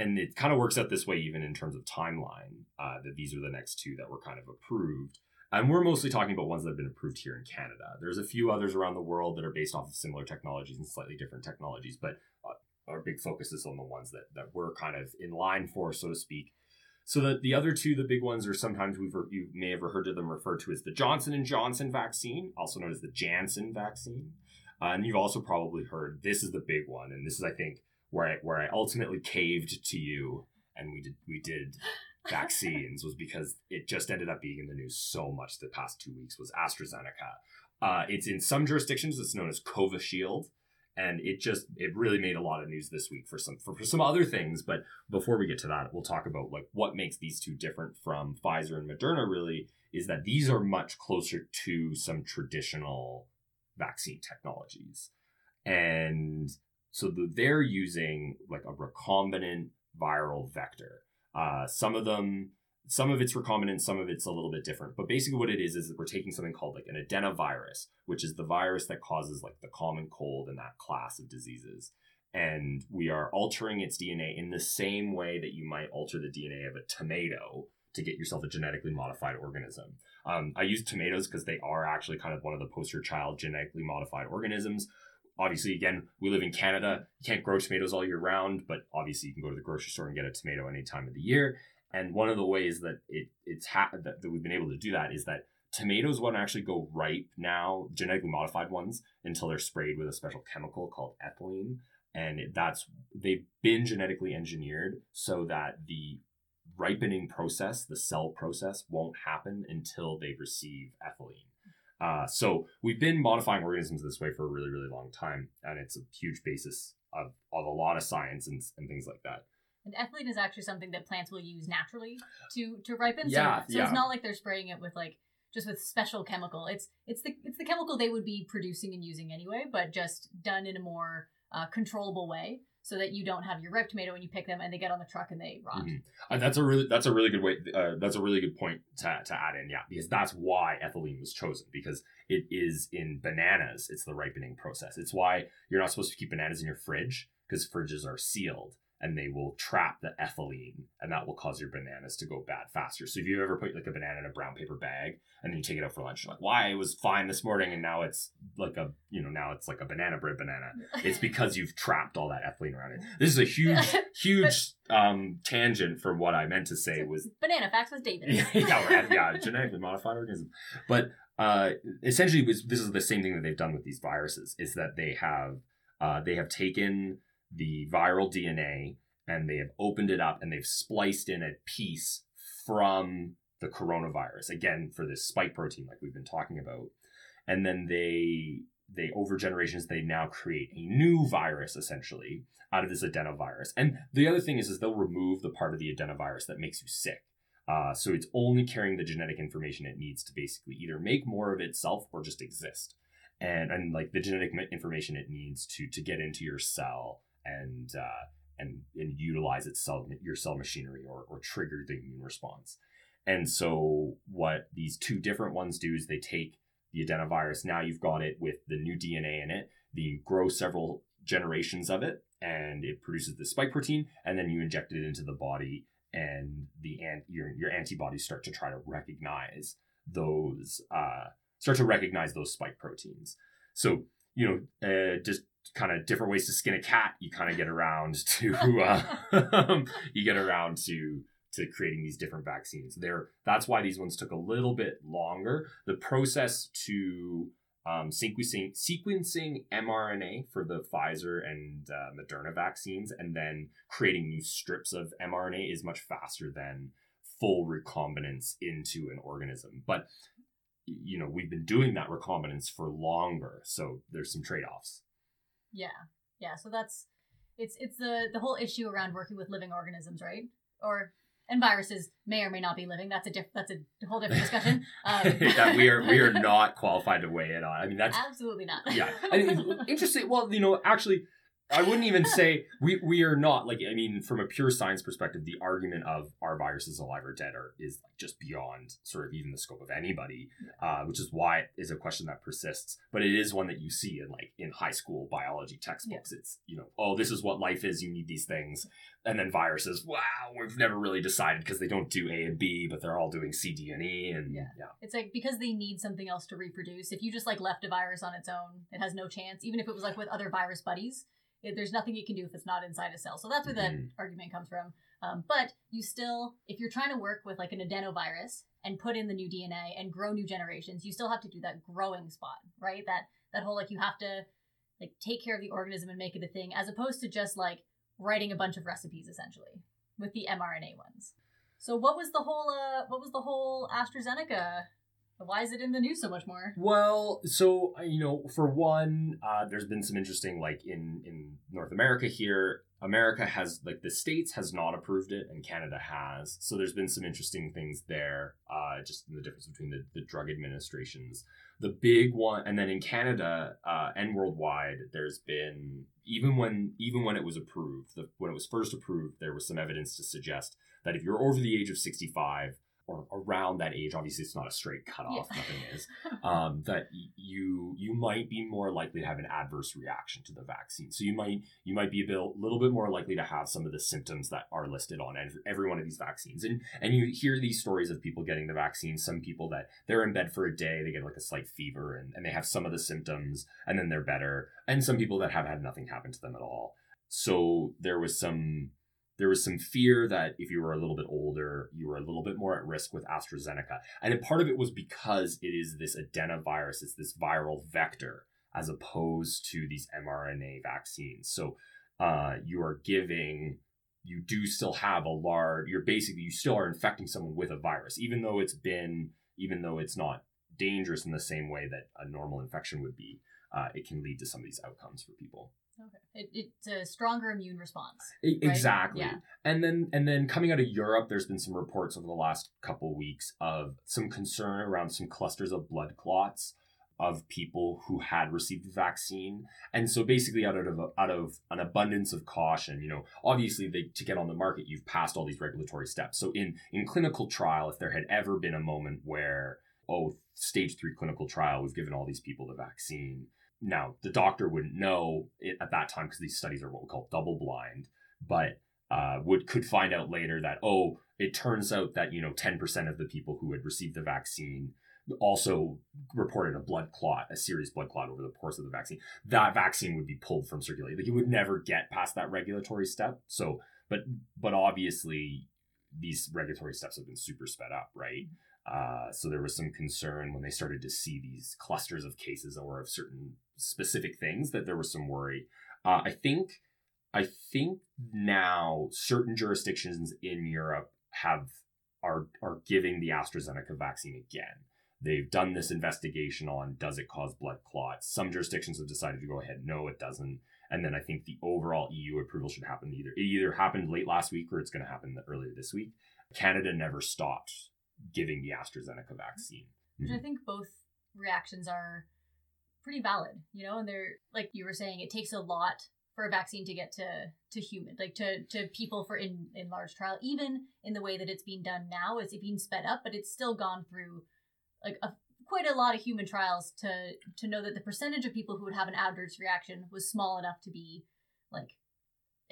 and it kind of works out this way even in terms of timeline uh, that these are the next two that were kind of approved. And we're mostly talking about ones that have been approved here in canada. There's a few others around the world that are based off of similar technologies and slightly different technologies but uh, our big focus is on the ones that, that we're kind of in line for so to speak. So the, the other two the big ones are sometimes we've you may have heard of them referred to as the johnson and johnson vaccine also known as the janssen vaccine. Uh, and you've also probably heard this is the big one and this is i think where I where I ultimately caved to you and we did we did vaccines was because it just ended up being in the news so much the past two weeks was AstraZeneca. Uh, it's in some jurisdictions it's known as Covishield, and it just it really made a lot of news this week for some for, for some other things. But before we get to that, we'll talk about like what makes these two different from Pfizer and Moderna. Really, is that these are much closer to some traditional vaccine technologies, and so they're using like a recombinant viral vector. Uh, some of them, some of it's recombinant, some of it's a little bit different. But basically, what it is is that we're taking something called like an adenovirus, which is the virus that causes like the common cold and that class of diseases. And we are altering its DNA in the same way that you might alter the DNA of a tomato to get yourself a genetically modified organism. Um, I use tomatoes because they are actually kind of one of the poster child genetically modified organisms obviously again we live in canada. You can't grow tomatoes all year round but obviously you can go to the grocery store and get a tomato any time of the year. And one of the ways that it it's ha- that, that we've been able to do that is that tomatoes won't actually go ripe now genetically modified ones until they're sprayed with a special chemical called ethylene. And that's they've been genetically engineered so that the ripening process the cell process won't happen until they receive ethylene uh, so we've been modifying organisms this way for a really, really long time, and it's a huge basis of, of a lot of science and, and things like that. And ethylene is actually something that plants will use naturally to to ripen. Yeah, so, so yeah. it's not like they're spraying it with like just with special chemical. It's it's the it's the chemical they would be producing and using anyway, but just done in a more uh, controllable way so that you don't have your ripe tomato when you pick them and they get on the truck and they rot. Mm-hmm. Uh, that's a really that's a really good way. Uh, that's a really good point to, to add in. Yeah, because that's why ethylene was chosen because it is in bananas. It's the ripening process. It's why you're not supposed to keep bananas in your fridge because fridges are sealed. And they will trap the ethylene and that will cause your bananas to go bad faster. So if you ever put like a banana in a brown paper bag and then you take it out for lunch, you're like, why it was fine this morning and now it's like a you know, now it's like a banana bread banana. (laughs) It's because you've trapped all that ethylene around it. This is a huge, (laughs) huge um tangent from what I meant to say was banana facts with David. (laughs) yeah, yeah, yeah, genetically modified organism. But uh essentially this is the same thing that they've done with these viruses, is that they have uh they have taken the viral DNA and they have opened it up and they've spliced in a piece from the coronavirus again for this spike protein like we've been talking about. And then they they over generations they now create a new virus essentially out of this adenovirus. And the other thing is is they'll remove the part of the adenovirus that makes you sick. Uh, so it's only carrying the genetic information it needs to basically either make more of itself or just exist. And and like the genetic information it needs to to get into your cell and uh, and and utilize its cell your cell machinery or or trigger the immune response. And so what these two different ones do is they take the adenovirus. Now you've got it with the new DNA in it. You grow several generations of it, and it produces the spike protein, and then you inject it into the body, and the ant your your antibodies start to try to recognize those uh, start to recognize those spike proteins. So you know, uh, just kind of different ways to skin a cat, you kind of get around (laughs) to (laughs) uh, you get around to to creating these different vaccines. There, that's why these ones took a little bit longer. The process to um, sequencing sequencing mRNA for the Pfizer and uh, Moderna vaccines, and then creating new strips of mRNA is much faster than full recombinance into an organism. But you know, we've been doing that recombinance for longer, so there's some trade offs. Yeah, yeah. So that's it's it's the the whole issue around working with living organisms, right? Or and viruses may or may not be living. That's a diff- that's a whole different discussion. (laughs) Um, (laughs) that we are we are not qualified to weigh in on. I mean, that's absolutely not. yeah, I mean, (laughs) interesting. Well, you know, actually, I wouldn't even say we we are not like I mean from a pure science perspective, the argument of our viruses alive or dead are is like just beyond sort of even the scope of anybody, uh, which is why it is a question that persists. But it is one that you see in like in high school biology textbooks. Yeah. It's you know oh this is what life is. You need these things, and then viruses. Wow, we've never really decided because they don't do A and B, but they're all doing C, D, and E, and yeah. yeah. It's like because they need something else to reproduce. If you just like left a virus on its own, it has no chance. Even if it was like with other virus buddies it, there's nothing you can do if it's not inside a cell. So that's where mm-hmm. that argument comes from. Um, but you still, if you're trying to work with like an adenovirus and put in the new DNA and grow new generations, you still have to do that growing spot, right? That that whole like you have to like take care of the organism and make it a thing, as opposed to just like writing a bunch of recipes essentially with the mRNA ones. So what was the whole uh what was the whole AstraZeneca why is it in the news so much more? Well, so uh, you know, for one, uh, there's been some interesting, like in in North America here, America has like the states has not approved it, and Canada has. So there's been some interesting things there, uh, just the difference between the, the drug administrations. The big one, and then in Canada uh, and worldwide, there's been even when even when it was approved, the, when it was first approved, there was some evidence to suggest that if you're over the age of 65 or around that age, obviously it's not a straight cutoff, yeah. nothing is, (laughs) um, that you you might be more likely to have an adverse reaction to the vaccine. So you might you might be a bit, little bit more likely to have some of the symptoms that are listed on every one of these vaccines. And and you hear these stories of people getting the vaccine. Some people that they're in bed for a day, they get like a slight fever, and, and they have some of the symptoms, and then they're better. And some people that have had nothing happen to them at all. So there was some there was some fear that if you were a little bit older, you were a little bit more at risk with AstraZeneca. And part of it was because it is this adenovirus, it's this viral vector, as opposed to these mRNA vaccines. So uh, you are giving, you do still have a large, you're basically, you still are infecting someone with a virus, even though it's been, even though it's not dangerous in the same way that a normal infection would be. Uh, it can lead to some of these outcomes for people. Okay. It, it's a stronger immune response. Right? Exactly. Yeah. And then and then coming out of Europe, there's been some reports over the last couple weeks of some concern around some clusters of blood clots of people who had received the vaccine. And so basically out of out of an abundance of caution, you know, obviously they to get on the market, you've passed all these regulatory steps. So in in clinical trial, if there had ever been a moment where oh, stage 3 clinical trial, we've given all these people the vaccine, now, the doctor wouldn't know at that time because these studies are what we call double blind, but uh, would could find out later that oh, it turns out that you know ten percent of the people who had received the vaccine also reported a blood clot, a serious blood clot over the course of the vaccine. That vaccine would be pulled from circulation. Like you would never get past that regulatory step. So, but but obviously these regulatory steps have been super sped up, right? Uh, so there was some concern when they started to see these clusters of cases or of certain specific things that there was some worry. Uh, I think I think now certain jurisdictions in Europe have are are giving the AstraZeneca vaccine again. They've done this investigation on does it cause blood clots. Some jurisdictions have decided to go ahead, no, it doesn't. And then I think the overall EU approval should happen either it either happened late last week or it's going to happen earlier this week. Canada never stopped giving the AstraZeneca vaccine. Which I think both reactions are pretty valid, you know, and they're like you were saying, it takes a lot for a vaccine to get to to human, like to to people for in in large trial. Even in the way that it's being done now, is it being sped up, but it's still gone through like a, quite a lot of human trials to to know that the percentage of people who would have an adverse reaction was small enough to be like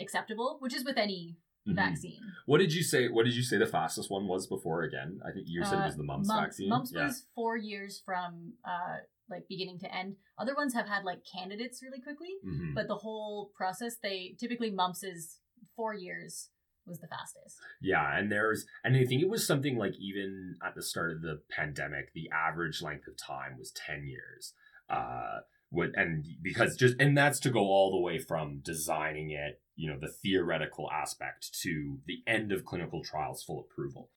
acceptable, which is with any Mhm. vaccine. What did you say? What did you say the fastest one was before? Again, I think you said it was the mumps Mum- vaccine. Mumps yeah. was four years from uh like beginning to end. Other ones have had like candidates really quickly, Mhm. but the whole process they typically mumps is four years was the fastest. Yeah, and there's and I think it was something like even at the start of the pandemic, the average length of time was ten years. Uh, what and because just and that's to go all the way from designing it, you know, the theoretical aspect to the end of clinical trials, full approval.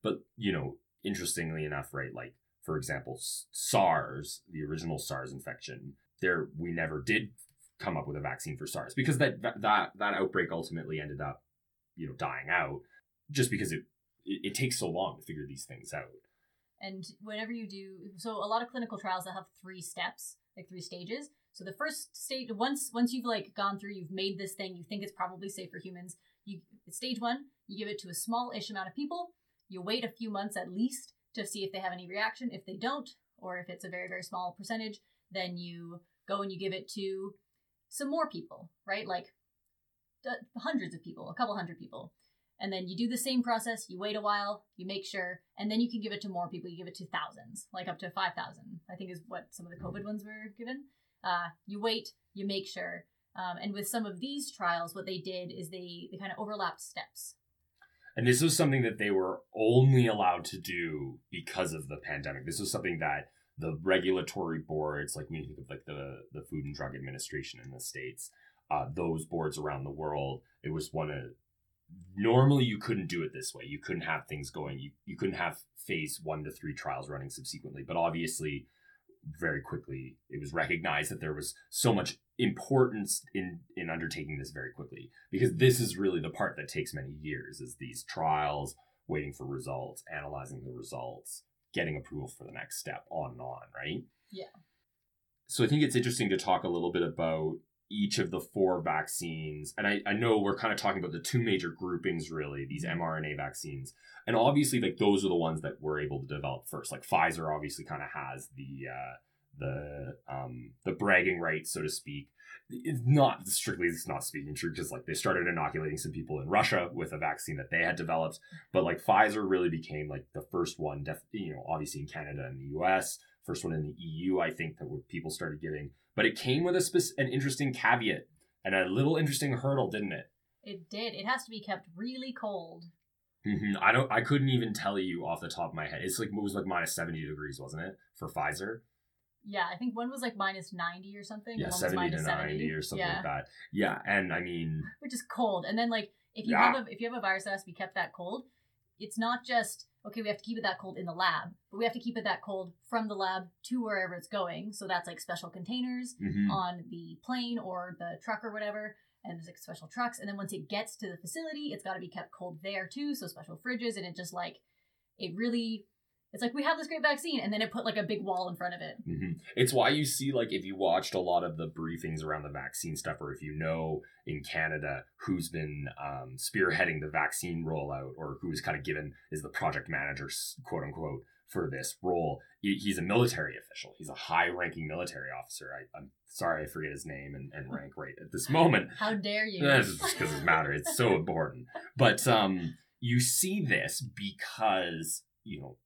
But you know, interestingly enough, right, like for example, SARS, the original SARS infection, there we never did come up with a vaccine for SARS because that that that, outbreak ultimately ended up you know dying out just because it, it it takes so long to figure these things out And whenever you do, so a lot of clinical trials that have three steps, like three stages. So the first stage, once once you've like gone through, you've made this thing, you think it's probably safe for humans. You stage one, you give it to a small-ish amount of people. You wait a few months at least to see if they have any reaction. If they don't, or if it's a very very small percentage, then you go and you give it to some more people, right? Like hundreds of people, a couple hundred people. And then you do the same process, you wait a while, you make sure, and then you can give it to more people. You give it to thousands, like up to 5,000, I think is what some of the COVID ones were given. Uh, you wait, you make sure. Um, and with some of these trials, what they did is they, they kind of overlapped steps. and this was something that they were only allowed to do because of the pandemic this was something that the regulatory boards like we think of like the the food and drug administration in the states uh, those boards around the world it was one of normally you couldn't do it this way you couldn't have things going you, you couldn't have phase one to three trials running subsequently but obviously very quickly. It was recognized that there was so much importance in in undertaking this very quickly. Because this is really the part that takes many years is these trials waiting for results analyzing the results getting approval for the next step on and on right? Yeah. so i think it's interesting to talk a little bit about each of the four vaccines and i, I know we're kind of talking about the two major groupings really these mrna vaccines and obviously like those are the ones that we're able to develop first. Like pfizer obviously kind of has the uh the um the bragging rights so to speak. It's not strictly it's not speaking true because like they started inoculating some people in russia with a vaccine that they had developed but like pfizer really became like the first one def- you know obviously in canada and the us first one in the eu i think that people started getting but it came with a spec- an interesting caveat and a little interesting hurdle didn't it It did. It has to be kept really cold. Mhm. I don't. I couldn't even tell you off the top of my head. It's like it was like minus seventy degrees, wasn't it, for Pfizer? Yeah, I think one was like minus 90 or something. Yeah, seventy to minus ninety or something yeah. like that. Yeah, and I mean, which is cold. And then like if you Yeah. have a if you have a virus that has to be kept that cold, it's not just okay, we have to keep it that cold in the lab, but we have to keep it that cold from the lab to wherever it's going. So that's like special containers mhm. on the plane or the truck or whatever. And there's like special trucks. And then once it gets to the facility, it's got to be kept cold there too. So special fridges. And it just like, it really, it's like we have this great vaccine. And then it put like a big wall in front of it. hmm It's why you see, like, if you watched a lot of the briefings around the vaccine stuff, or if you know in Canada who's been um, spearheading the vaccine rollout, or who's kind of given is the project manager, quote unquote, for this role. He, he's a military official. He's a high-ranking military officer. I, am sorry, I forget his name and, and rank right at this moment. (laughs) How dare you? Because it matters. It's so (laughs) important. But um, you see this because you know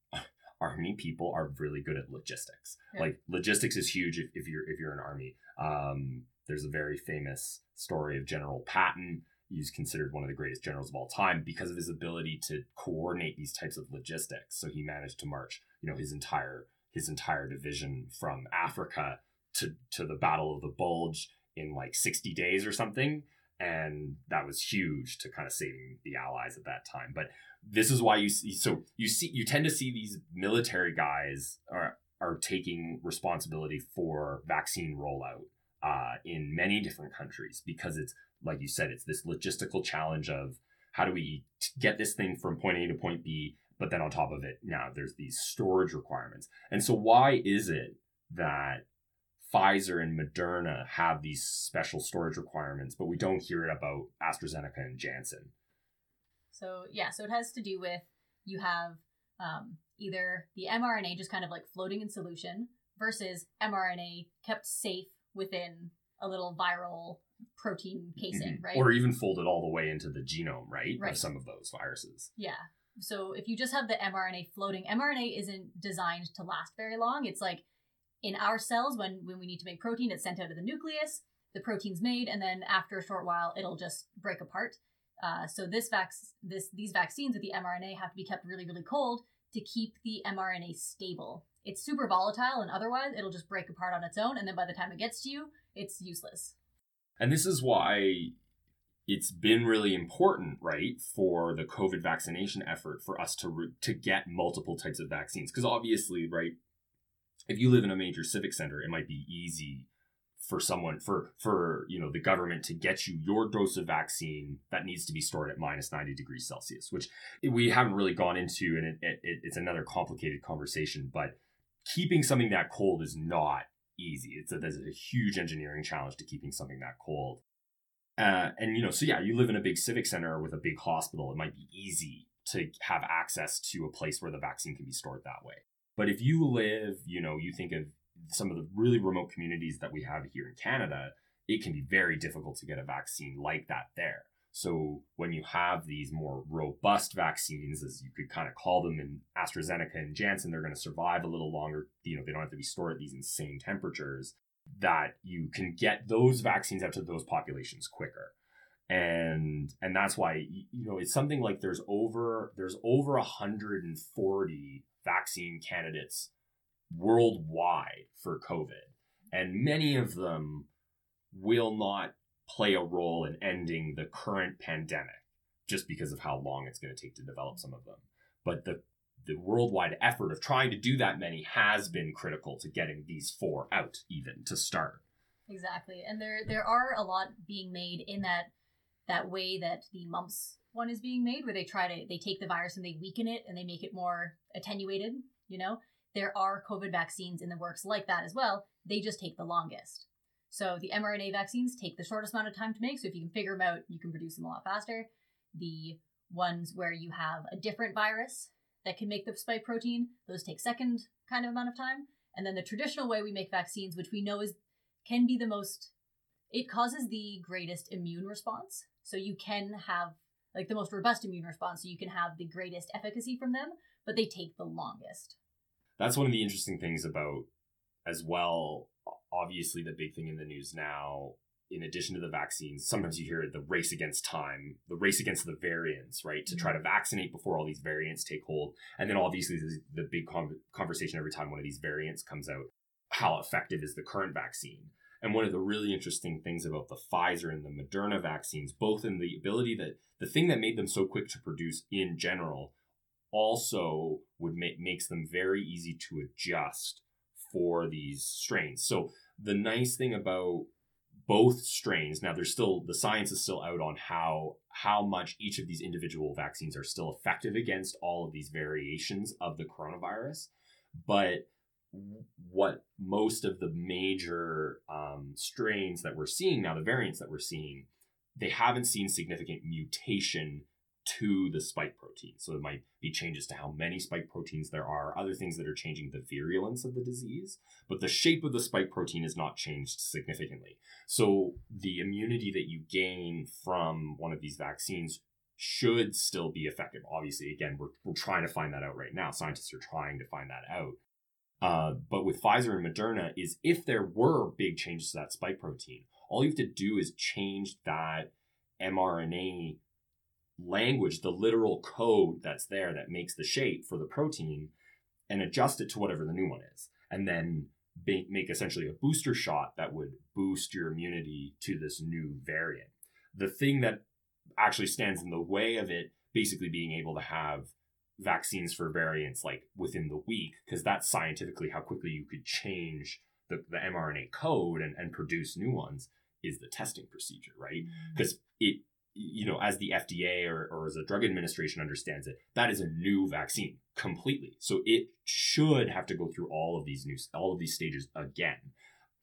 army people are really good at logistics. Yeah. Like logistics is huge if, if, you're if you're an army. Um, there's a very famous story of General Patton. He's considered one of the greatest generals of all time because of his ability to coordinate these types of logistics. So he managed to march, you know, his entire his entire division from Africa to to the Battle of the Bulge in like 60 days or something and that was huge to kind of saving the allies at that time. But this is why you see so you see you tend to see these military guys are are taking responsibility for vaccine rollout uh, in many different countries because it's like you said it's this logistical challenge of how do we get this thing from point A to point B but then on top of it now there's these storage requirements. And so why is it that Pfizer and Moderna have these special storage requirements, but we don't hear it about AstraZeneca and Janssen. So yeah, so it has to do with you have um, either the mRNA just kind of like floating in solution versus mRNA kept safe within a little viral protein casing, mm-hmm. right? Or even folded all the way into the genome, right? Right. Of some of those viruses. Yeah. So if you just have the mRNA floating, mRNA isn't designed to last very long. It's like in our cells when when we need to make protein it's sent out of the nucleus the protein's made and then after a short while it'll just break apart uh, so this vac- this these vaccines with the mRNA have to be kept really really cold to keep the mRNA stable. It's super volatile and otherwise it'll just break apart on its own and then by the time it gets to you, it's useless. And this is why it's been really important, right, for the COVID vaccination effort for us to to get multiple types of vaccines because obviously, right, if you live in a major civic center, it might be easy for someone for for you know the government to get you your dose of vaccine that needs to be stored at minus 90 degrees celsius which we haven't really gone into and it, it, it's another complicated conversation but keeping something that cold is not easy. It's a, there's a huge engineering challenge to keeping something that cold. Uh, and you know so yeah you live in a big civic center with a big hospital it might be easy to have access to a place where the vaccine can be stored that way but if you live, you know, you think of some of the really remote communities that we have here in Canada, it can be very difficult to get a vaccine like that there. So when you have these more robust vaccines, as you could kind of call them, in AstraZeneca and Janssen, they're going to survive a little longer. You know, they don't have to be stored at these insane temperatures. That you can get those vaccines out to those populations quicker, and and that's why you know it's something like there's over there's over 140 vaccine candidates worldwide for COVID. And many of them will not play a role in ending the current pandemic just because of how long it's going to take to develop some of them. But the the worldwide effort of trying to do that many has been critical to getting these four out even to start. Exactly. And there there are a lot being made in that that way that the mumps one is being made where they try to they take the virus and they weaken it and they make it more attenuated you know? There are covid vaccines in the works like that as well. They just take the longest. So the mrna vaccines take the shortest amount of time to make. So if you can figure them out you can produce them a lot faster. The ones where you have a different virus that can make the spike protein those take second kind of amount of time. And then the traditional way we make vaccines which we know is can be the most it causes the greatest immune response. So you can have like the most robust immune response so you can have the greatest efficacy from them but they take the longest. That's one of the interesting things about as well obviously the big thing in the news now in addition to the vaccines sometimes you hear the race against time the race against the variants right to try to mm-hmm. vaccinate before all these variants take hold. And then obviously the big conversation every time one of these variants comes out how effective is the current vaccine and one of the really interesting things about the Pfizer and the Moderna vaccines, both in the ability that the thing that made them so quick to produce in general also would make makes them very easy to adjust for these strains. So the nice thing about both strains now there's still the science is still out on how how much each of these individual vaccines are still effective against all of these variations of the coronavirus but what most of the major um, strains that we're seeing now, the variants that we're seeing, they haven't seen significant mutation to the spike protein. So it might be changes to how many spike proteins there are, other things that are changing the virulence of the disease, but the shape of the spike protein is not changed significantly. So the immunity that you gain from one of these vaccines should still be effective. Obviously, again, we're, we're trying to find that out right now. Scientists are trying to find that out. Uh, but with Pfizer and Moderna is if there were big changes to that spike protein, all you have to do is change that mRNA language, the literal code that's there that makes the shape for the protein, and adjust it to whatever the new one is. And then make essentially a booster shot that would boost your immunity to this new variant. The thing that actually stands in the way of it basically being able to have vaccines for variants like within the week, because that's scientifically how quickly you could change the, the mRNA code and, and produce new ones is the testing procedure, right? Because mm. it you know, as the FDA or, or as the drug administration understands it, that is a new vaccine completely. So it should have to go through all of these new, all of these stages again.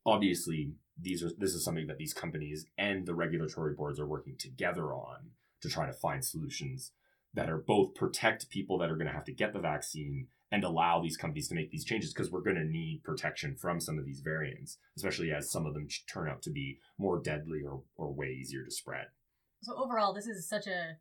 Obviously, these are this is something that these companies and the regulatory boards are working together on to try to find solutions that are both protect people that are going to have to get the vaccine and allow these companies to make these changes because we're going to need protection from some of these variants, especially as some of them turn out to be more deadly or, or way easier to spread. So overall, this is such a,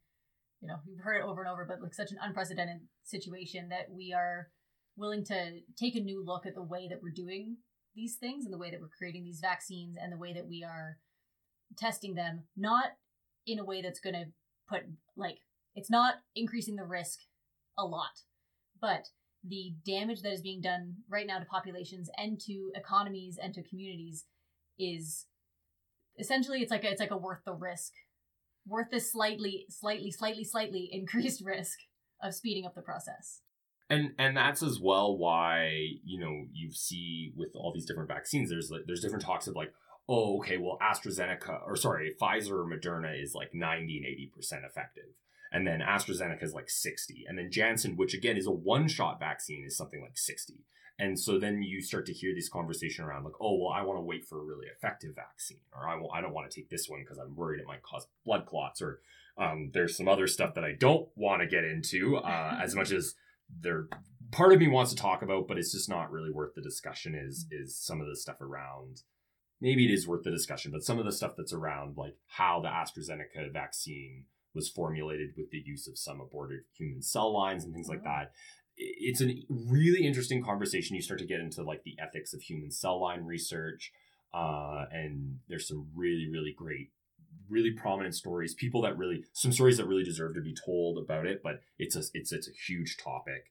you know, we've heard it over and over, but like such an unprecedented situation that we are willing to take a new look at the way that we're doing these things and the way that we're creating these vaccines and the way that we are testing them, not in a way that's going to put like it's not increasing the risk a lot, but the damage that is being done right now to populations and to economies and to communities is essentially it's like a, it's like a worth the risk worth the slightly, slightly, slightly, slightly (laughs) increased risk of speeding up the process. And and that's as well why you know you see with all these different vaccines, there's like there's different talks of like, oh okay, well AstraZeneca or sorry Pfizer or Moderna is like ninety and eighty percent effective, and then AstraZeneca is like sixty, and then Janssen, which again is a one shot vaccine, is something like sixty. And so then you start to hear this conversation around like, oh well, I want to wait for a really effective vaccine, or I will, I don't want to take this one because I'm worried it might cause blood clots, or um, there's some other stuff that I don't want to get into uh, (laughs) as much as there part of me wants to talk about, but it's just not really worth the discussion. Is is some of the stuff around? Maybe it is worth the discussion, but some of the stuff that's around like how the AstraZeneca vaccine was formulated with the use of some aborted human cell lines and things like mm-hmm. that it's a really interesting conversation. You start to get into like the ethics of human cell line research, uh, and there's some really, really great, really prominent stories. People that really, some stories that really deserve to be told about it. But it's a, it's, it's a huge topic.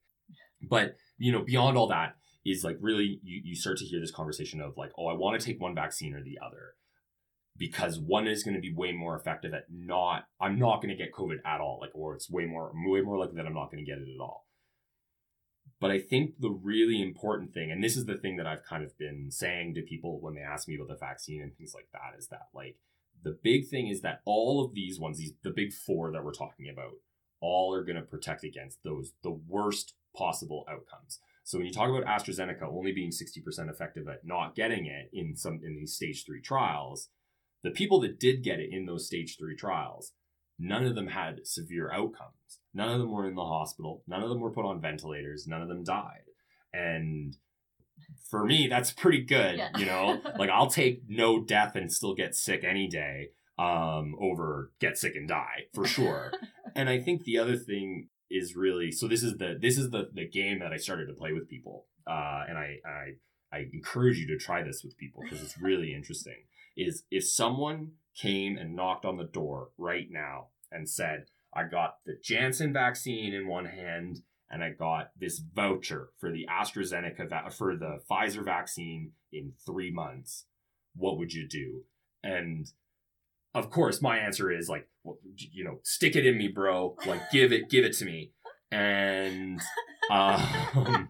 But you know, beyond all that is like really, you you start to hear this conversation of like, oh, I want to take one vaccine or the other because one is going to be way more effective at not I'm not going to get COVID at all, like or it's way more way more likely that I'm not going to get it at all. But I think the really important thing, and this is the thing that I've kind of been saying to people when they ask me about the vaccine and things like that, is that like the big thing is that all of these ones, these the big four that we're talking about, all are going to protect against those the worst possible outcomes. So when you talk about AstraZeneca only being 60% effective at not getting it in some in these stage 3 trials, the people that did get it in those stage 3 trials none of them had severe outcomes. None of them were in the hospital. None of them were put on ventilators. None of them died. And for me, that's pretty good. Yeah. You know, (laughs) like I'll take no death and still get sick any day um, over get sick and die for sure. (laughs) and I think the other thing is really so this is the this is the the game that I started to play with people, uh, and I I I encourage you to try this with people because it's really interesting. Is if someone came and knocked on the door right now and said, I got the Janssen vaccine in one hand and I got this voucher for the AstraZeneca, va- for the Pfizer vaccine in three months. What would you do? And of course, my answer is like, well, you know, stick it in me, bro. Like, give it, give it to me. And, um,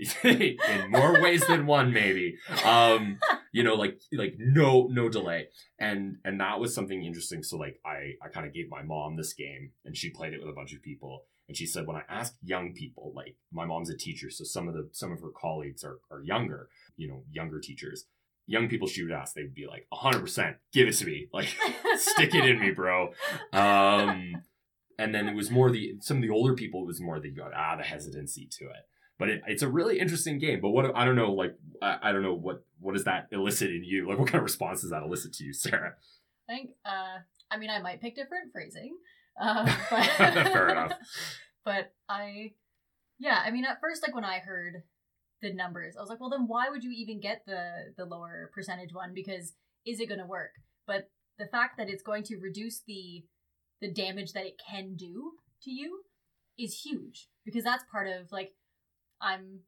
(laughs) in more ways than one, maybe. Um, you know, like like no no delay, and and that was something interesting. So like I I kind of gave my mom this game, and she played it with a bunch of people, and she said when I asked young people, like my mom's a teacher, so some of the some of her colleagues are are younger, you know, younger teachers. Young people she would ask, they'd be like, hundred percent, give it to me, like (laughs) stick it in me, bro. Um, and then it was more the some of the older people. It was more the ah the hesitancy to it. But it, it's a really interesting game. But what I don't know, like I, I don't know what what does that elicit in you? Like what kind of response does that elicit to you, Sarah? I think. Uh, I mean, I might pick different phrasing. Uh, (laughs) but Fair enough. (laughs) But I, yeah, I mean, at first, like when I heard the numbers, I was like, well, then why would you even get the the lower percentage one? Because is it going to work? But the fact that it's going to reduce the the damage that it can do to you is huge because that's part of like I'm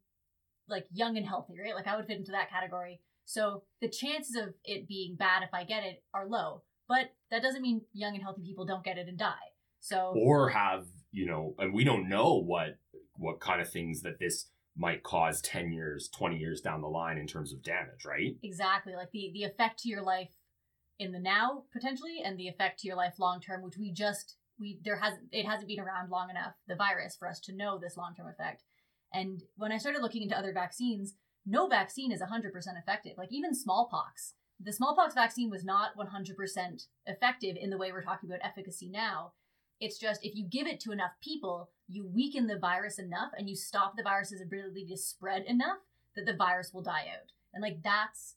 like young and healthy, right? Like I would fit into that category. So the chances of it being bad if I get it are low. But that doesn't mean young and healthy people don't get it and die. So or have you know, and we don't know what what kind of things that this might cause 10 years 20 years down the line in terms of damage right exactly like the the effect to your life in the now potentially and the effect to your life long term which we just we there hasn't it hasn't been around long enough the virus for us to know this long term effect and when i started looking into other vaccines no vaccine is 100% effective like even smallpox the smallpox vaccine was not 100% effective in the way we're talking about efficacy now it's just if you give it to enough people, you weaken the virus enough and you stop the virus's ability to spread enough that the virus will die out. And like that's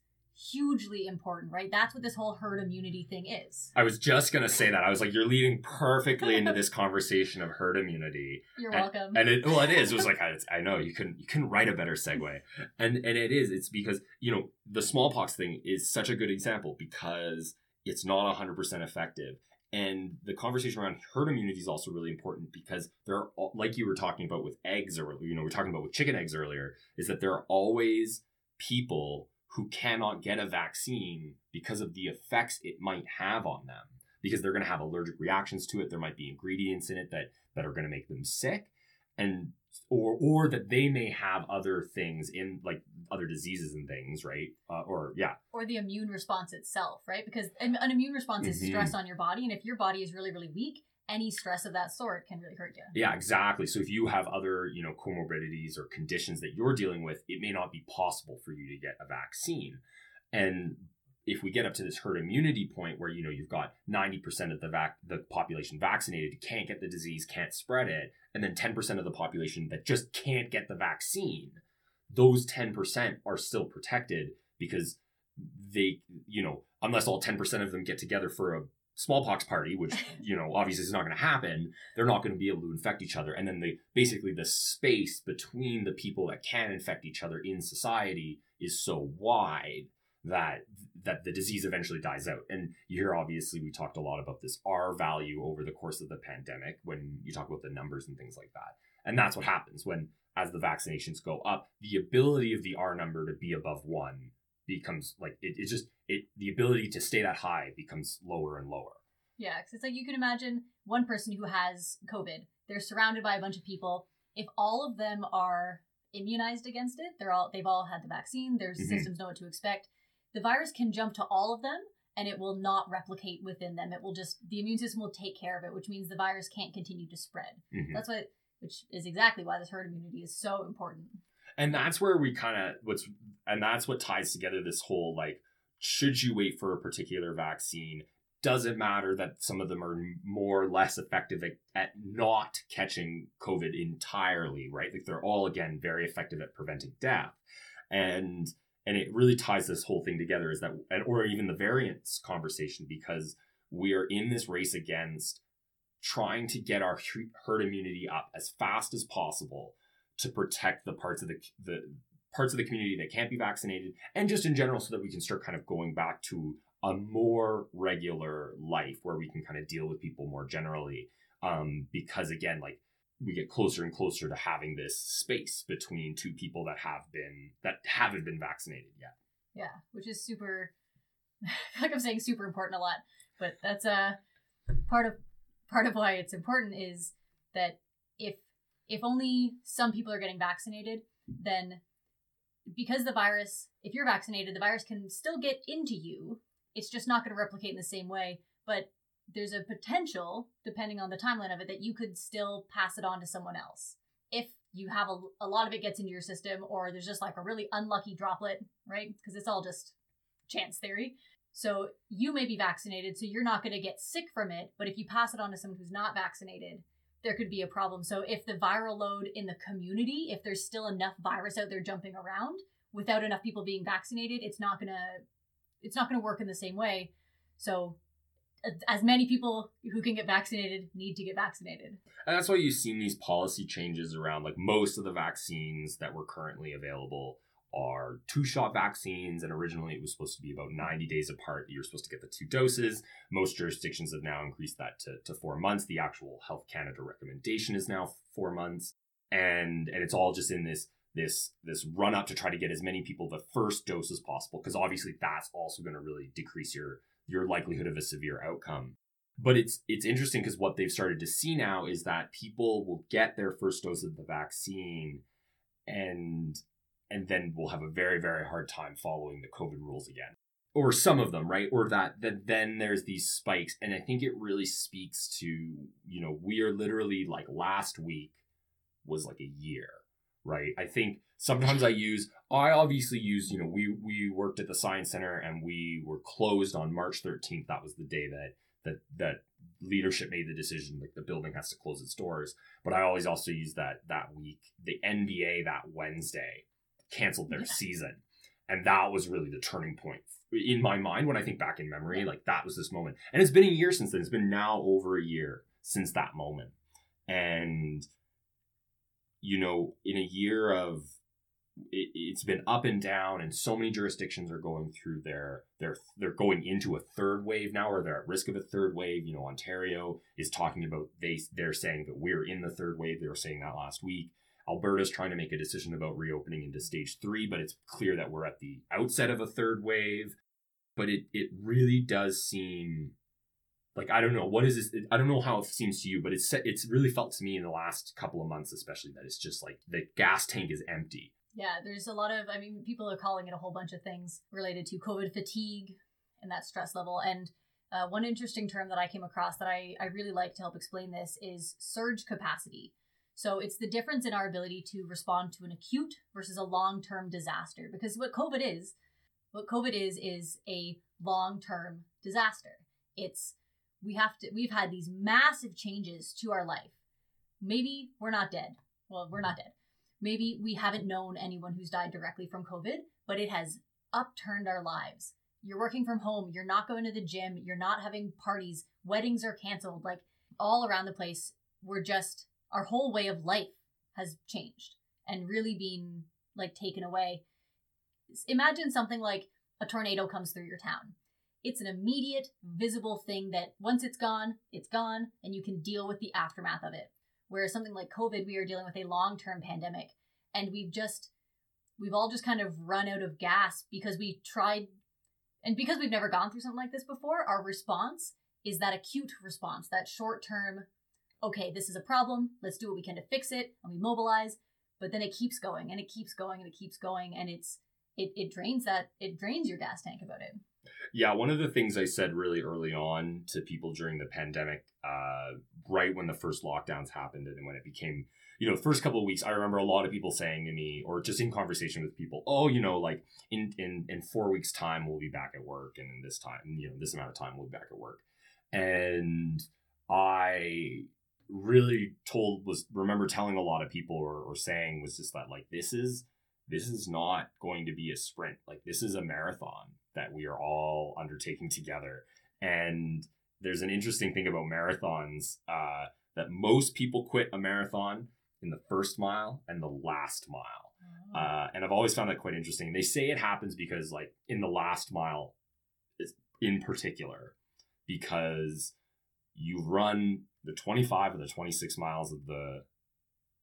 hugely important, right? That's what this whole herd immunity thing is. I was just gonna say that. I was like, you're leading perfectly into this (laughs) conversation of herd immunity. You're and, welcome. And it well, it is. It was (laughs) like I, I know you couldn't you couldn't write a better segue, and and it is. It's because you know the smallpox thing is such a good example because it's not 100 percent effective and the conversation around herd immunity is also really important because there are, like you were talking about with eggs, or you know, we are talking about with chicken eggs earlier, is that there are always people who cannot get a vaccine because of the effects it might have on them. Because they're going to have allergic reactions to it. There might be ingredients in it that that are going to make them sick, and or or that they may have other things in like other diseases and things, right? Uh, or yeah, or the immune response itself, right? Because an, an immune response is Mhm. stress on your body, and if your body is really really weak, any stress of that sort can really hurt you. Yeah, exactly. So if you have other, you know, comorbidities or conditions that you're dealing with, it may not be possible for you to get a vaccine. And if we get up to this herd immunity point where you know you've got 90% of the vac- the population vaccinated can't get the disease, can't spread it, and then 10% of the population that just can't get the vaccine, those 10% are still protected because they, you know, unless all 10% of them get together for a smallpox party, which, (laughs) you know, obviously is not going to happen, they're not going to be able to infect each other. And then the basically the space between the people that can infect each other in society is so wide that that the disease eventually dies out. And you hear obviously we talked a lot about this R value over the course of the pandemic when you talk about the numbers and things like that. And that's what happens when as the vaccinations go up, the ability of the R number to be above one becomes like it, it just it the ability to stay that high becomes lower and lower. Yeah, because it's like you can imagine one person who has COVID. They're surrounded by a bunch of people. If all of them are immunized against it, they're all they've all had the vaccine. Their Mhm. systems know what to expect. The virus can jump to all of them, and it will not replicate within them. It will just the immune system will take care of it, which means the virus can't continue to spread. Mhm. That's what, which is exactly why this herd immunity is so important. And that's where we kind of what's and that's what ties together this whole like should you wait for a particular vaccine? Does it matter that some of them are more or less effective at, at not catching covid entirely right? Like they're all again very effective at preventing death. And and it really ties this whole thing together is that and or even the variants conversation because we are in this race against trying to get our herd immunity up as fast as possible to protect the parts of the the parts of the community that can't be vaccinated and just in general so that we can start kind of going back to a more regular life where we can kind of deal with people more generally um, because again like we get closer and closer to having this space between two people that have been that haven't been vaccinated yet Yeah, which is super. (laughs) Like I'm saying super important a lot, but that's a part of part of why it's important is that if if only some people are getting vaccinated, then because the virus, if you're vaccinated, the virus can still get into you. It's just not going to replicate in the same way, but there's a potential, depending on the timeline of it, that you could still pass it on to someone else. If you have a, a lot of it gets into your system, or there's just like a really unlucky droplet, right? Because it's all just chance theory. So you may be vaccinated, so you're not going to get sick from it. But if you pass it on to someone who's not vaccinated, there could be a problem. So if the viral load in the community, if there's still enough virus out there jumping around without enough people being vaccinated, it's not going to it's not going to work in the same way. So uh, as many people who can get vaccinated need to get vaccinated. And that's why you've seen these policy changes around like most of the vaccines that were currently available are two shot vaccines. And originally it was supposed to be about 90 days apart. You're supposed to get the two doses. Most jurisdictions have now increased that to, to four months. The actual Health Canada recommendation is now four months. And and it's all just in this this this run up to try to get as many people the first dose as possible because obviously that's also going to really decrease your your likelihood of a severe outcome. But it's it's interesting because what they've started to see now is that people will get their first dose of the vaccine and and then we'll have a very very hard time following the covid rules again. Or some of them right? Or that that then there's these spikes and i think it really speaks to you know we are literally like last week was like a year right? I think sometimes i use i obviously use you know we we worked at the science center and we were closed on march 13th that was the day that that that leadership made the decision like the building has to close its doors. But i always also use that that week the nba that wednesday canceled their yeah. season and that was really the turning point in my mind when i think back in memory like that was this moment and it's been a year since then it's been now over a year since that moment and you know in a year of it, has been up and down, and so many jurisdictions are going through their they're they're going into a third wave now, or they're at risk of a third wave. You know, Ontario is talking about they they're saying that we're in the third wave. They were saying that last week. Alberta's trying to make a decision about reopening into stage three, but it's clear that we're at the outset of a third wave. But it it really does seem like I don't know what is this. I don't know how it seems to you, but it's it's really felt to me in the last couple of months, especially that it's just like the gas tank is empty yeah, there's a lot of, I mean, people are calling it a whole bunch of things related to COVID fatigue and that stress level. And uh, one interesting term that I came across that I, I really like to help explain this is surge capacity. So it's the difference in our ability to respond to an acute versus a long term disaster. Because what COVID is, what COVID is, is a long term disaster. It's, we have to, we've had these massive changes to our life. Maybe we're not dead. Well, we're not dead maybe we haven't known anyone who's died directly from COVID, but it has upturned our lives. You're working from home, you're not going to the gym, you're not having parties, weddings are canceled, like all around the place. We're just, our whole way of life has changed and really been like taken away. Imagine something like a tornado comes through your town. It's an immediate, visible thing that once it's gone, it's gone, and you can deal with the aftermath of it. Whereas something like COVID, we are dealing with a long term pandemic. And we've just, we've all just kind of run out of gas because we tried, and because we've never gone through something like this before, our response is that acute response, that short term, okay, this is a problem, let's do what we can to fix it, and we mobilize. But then it keeps going and it keeps going and it keeps going, and it's, it, it drains that, it drains your gas tank about it. Yeah, one of the things I said really early on to people during the pandemic, uh, right when the first lockdowns happened and when it became, you know, the first couple of weeks, I remember a lot of people saying to me, or just in conversation with people, oh, you know, like in in in four weeks' time we'll be back at work, and in this time, you know, this amount of time we'll be back at work, and I really told was remember telling a lot of people or, or saying was just that like this is this is not going to be a sprint like this is a marathon that we are all undertaking together. And there's an interesting thing about marathons uh, that most people quit a marathon in the first mile and the last mile. Oh. Uh, and I've always found that quite interesting. They say it happens because, like, in the last mile, in particular, because you run the 25 or the 26 miles of the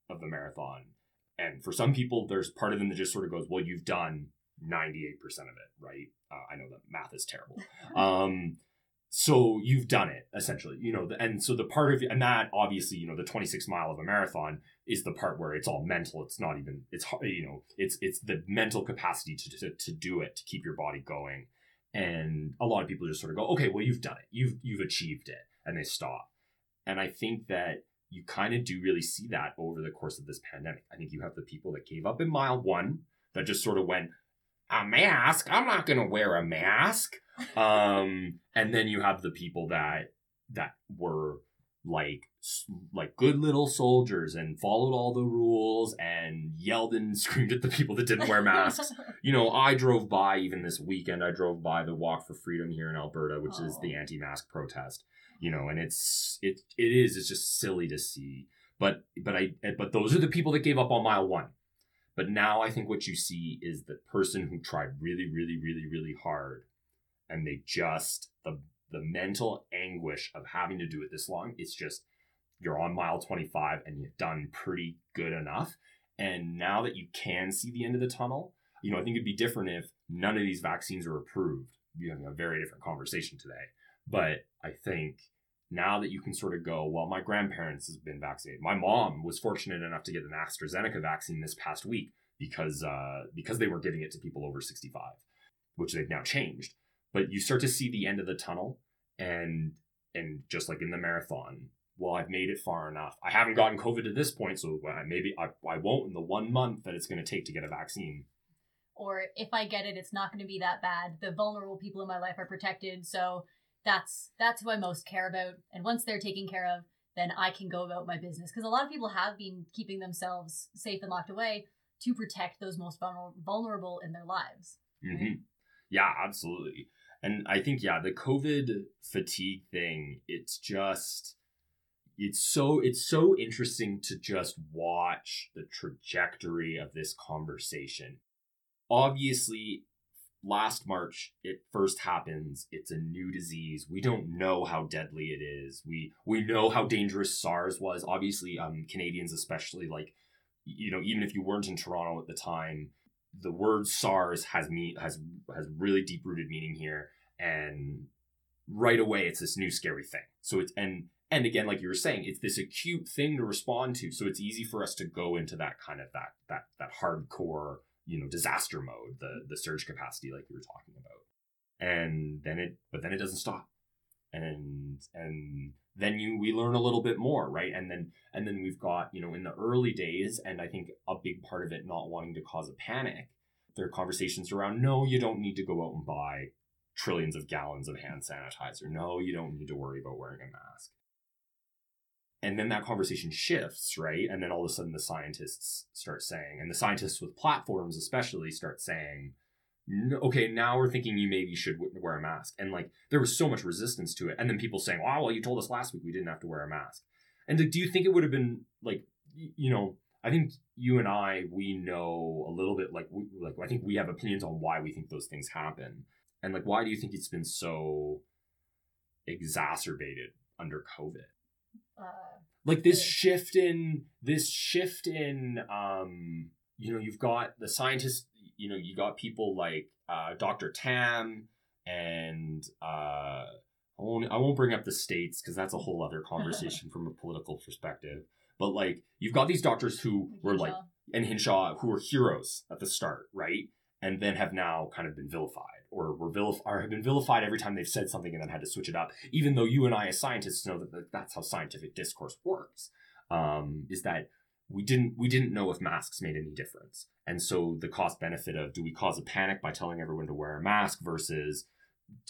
of the marathon and for some people there's part of them that just sort of goes well you've done 98% of it, right? Uh, I know that math is terrible. (laughs) Um, so you've done it essentially, you know, and so the part of and that obviously, you know, the 26 mile of a marathon is the part where it's all mental. It's not even, it's, you know, it's, it's the mental capacity to, to, to do it, to keep your body going. And a lot of people just sort of go, okay, well, you've done it. You've, you've achieved it. And they stop. And I think that you kind of do really see that over the course of this pandemic. I think you have the people that gave up in mile one that just sort of went, a mask? I'm not gonna wear a mask. (laughs) Um, and then you have the people that that were like like good little soldiers and followed all the rules and yelled and (laughs) screamed at the people that didn't wear masks. (laughs) you know, I drove by even this weekend. I drove by the Walk for Freedom here in Alberta, which oh. is the anti-mask protest. You know, and it's it it is it's just silly to see. But but I but those are the people that gave up on mile one. But now I think what you see is the person who tried really, really, really, really hard, and they just the the mental anguish of having to do it this long. It's just you're on mile 25 and you've done pretty good enough. And now that you can see the end of the tunnel, you know, I think it'd be different if none of these vaccines were approved. You're having a very different conversation today. But I think now that you can sort of go, well, my grandparents have been vaccinated. My mom was fortunate enough to get an AstraZeneca vaccine this past week because uh, because they were giving it to people over 65, which they've now changed. But you start to see the end of the tunnel, and and just like in the marathon, well, I've made it far enough. I haven't gotten COVID to this point, so maybe I, I won't in the one month that it's going to take to get a vaccine. Or if I get it, it's not going to be that bad. The vulnerable people in my life are protected, so that's that's who I most care about. And once they're taken care of, then I can go about my business. Because a lot of people have been keeping themselves safe and locked away to protect those most vulnerable in their lives. Mm-hmm. Yeah, absolutely. And I think yeah, the COVID fatigue thing, it's just it's so it's so interesting to just watch the trajectory of this conversation. Obviously, last March it first happens. It's a new disease. We don't know how deadly it is. We we know how dangerous SARS was. Obviously, um, Canadians especially like you know even if you weren't in Toronto at the time, the word SARS has me has has really deep rooted meaning here, and right away it's this new scary thing. So it's and and again like you were saying it's this acute thing to respond to so it's easy for us to go into that kind of that that that hardcore you know disaster mode the the surge capacity like you were talking about. And then it but then it doesn't stop. And and then you we learn a little bit more right? And then and then we've got you know in the early days and i think a big part of it not wanting to cause a panic there are conversations around no you don't need to go out and buy trillions of gallons of hand sanitizer. No you don't need to worry about wearing a mask and then that conversation shifts right? And then all of a sudden the scientists start saying and the scientists with platforms especially start saying okay now we're thinking you maybe should wear a mask. And like there was so much resistance to it. And then people saying wow well you told us last week we didn't have to wear a mask. And like, do you think it would have been like you know i think you and i we know a little bit like we, like i think we have opinions on why we think those things happen. And like why do you think it's been so exacerbated under covid uh, like this shift in this shift in um you know you've got the scientists you know you got people like uh, dr tam and uh I won't, I won't bring up the states because that's a whole other (laughs) conversation from a political perspective. But like you've got these doctors who were like and hinshaw who were heroes at the start right? And then have now kind of been vilified or were vilif- or have been vilified every time they've said something and then had to switch it up. Even though you and I, as scientists, know that that's how scientific discourse works. Um, is that we didn't we didn't know if masks made any difference, and so the cost benefit of do we cause a panic by telling everyone to wear a mask versus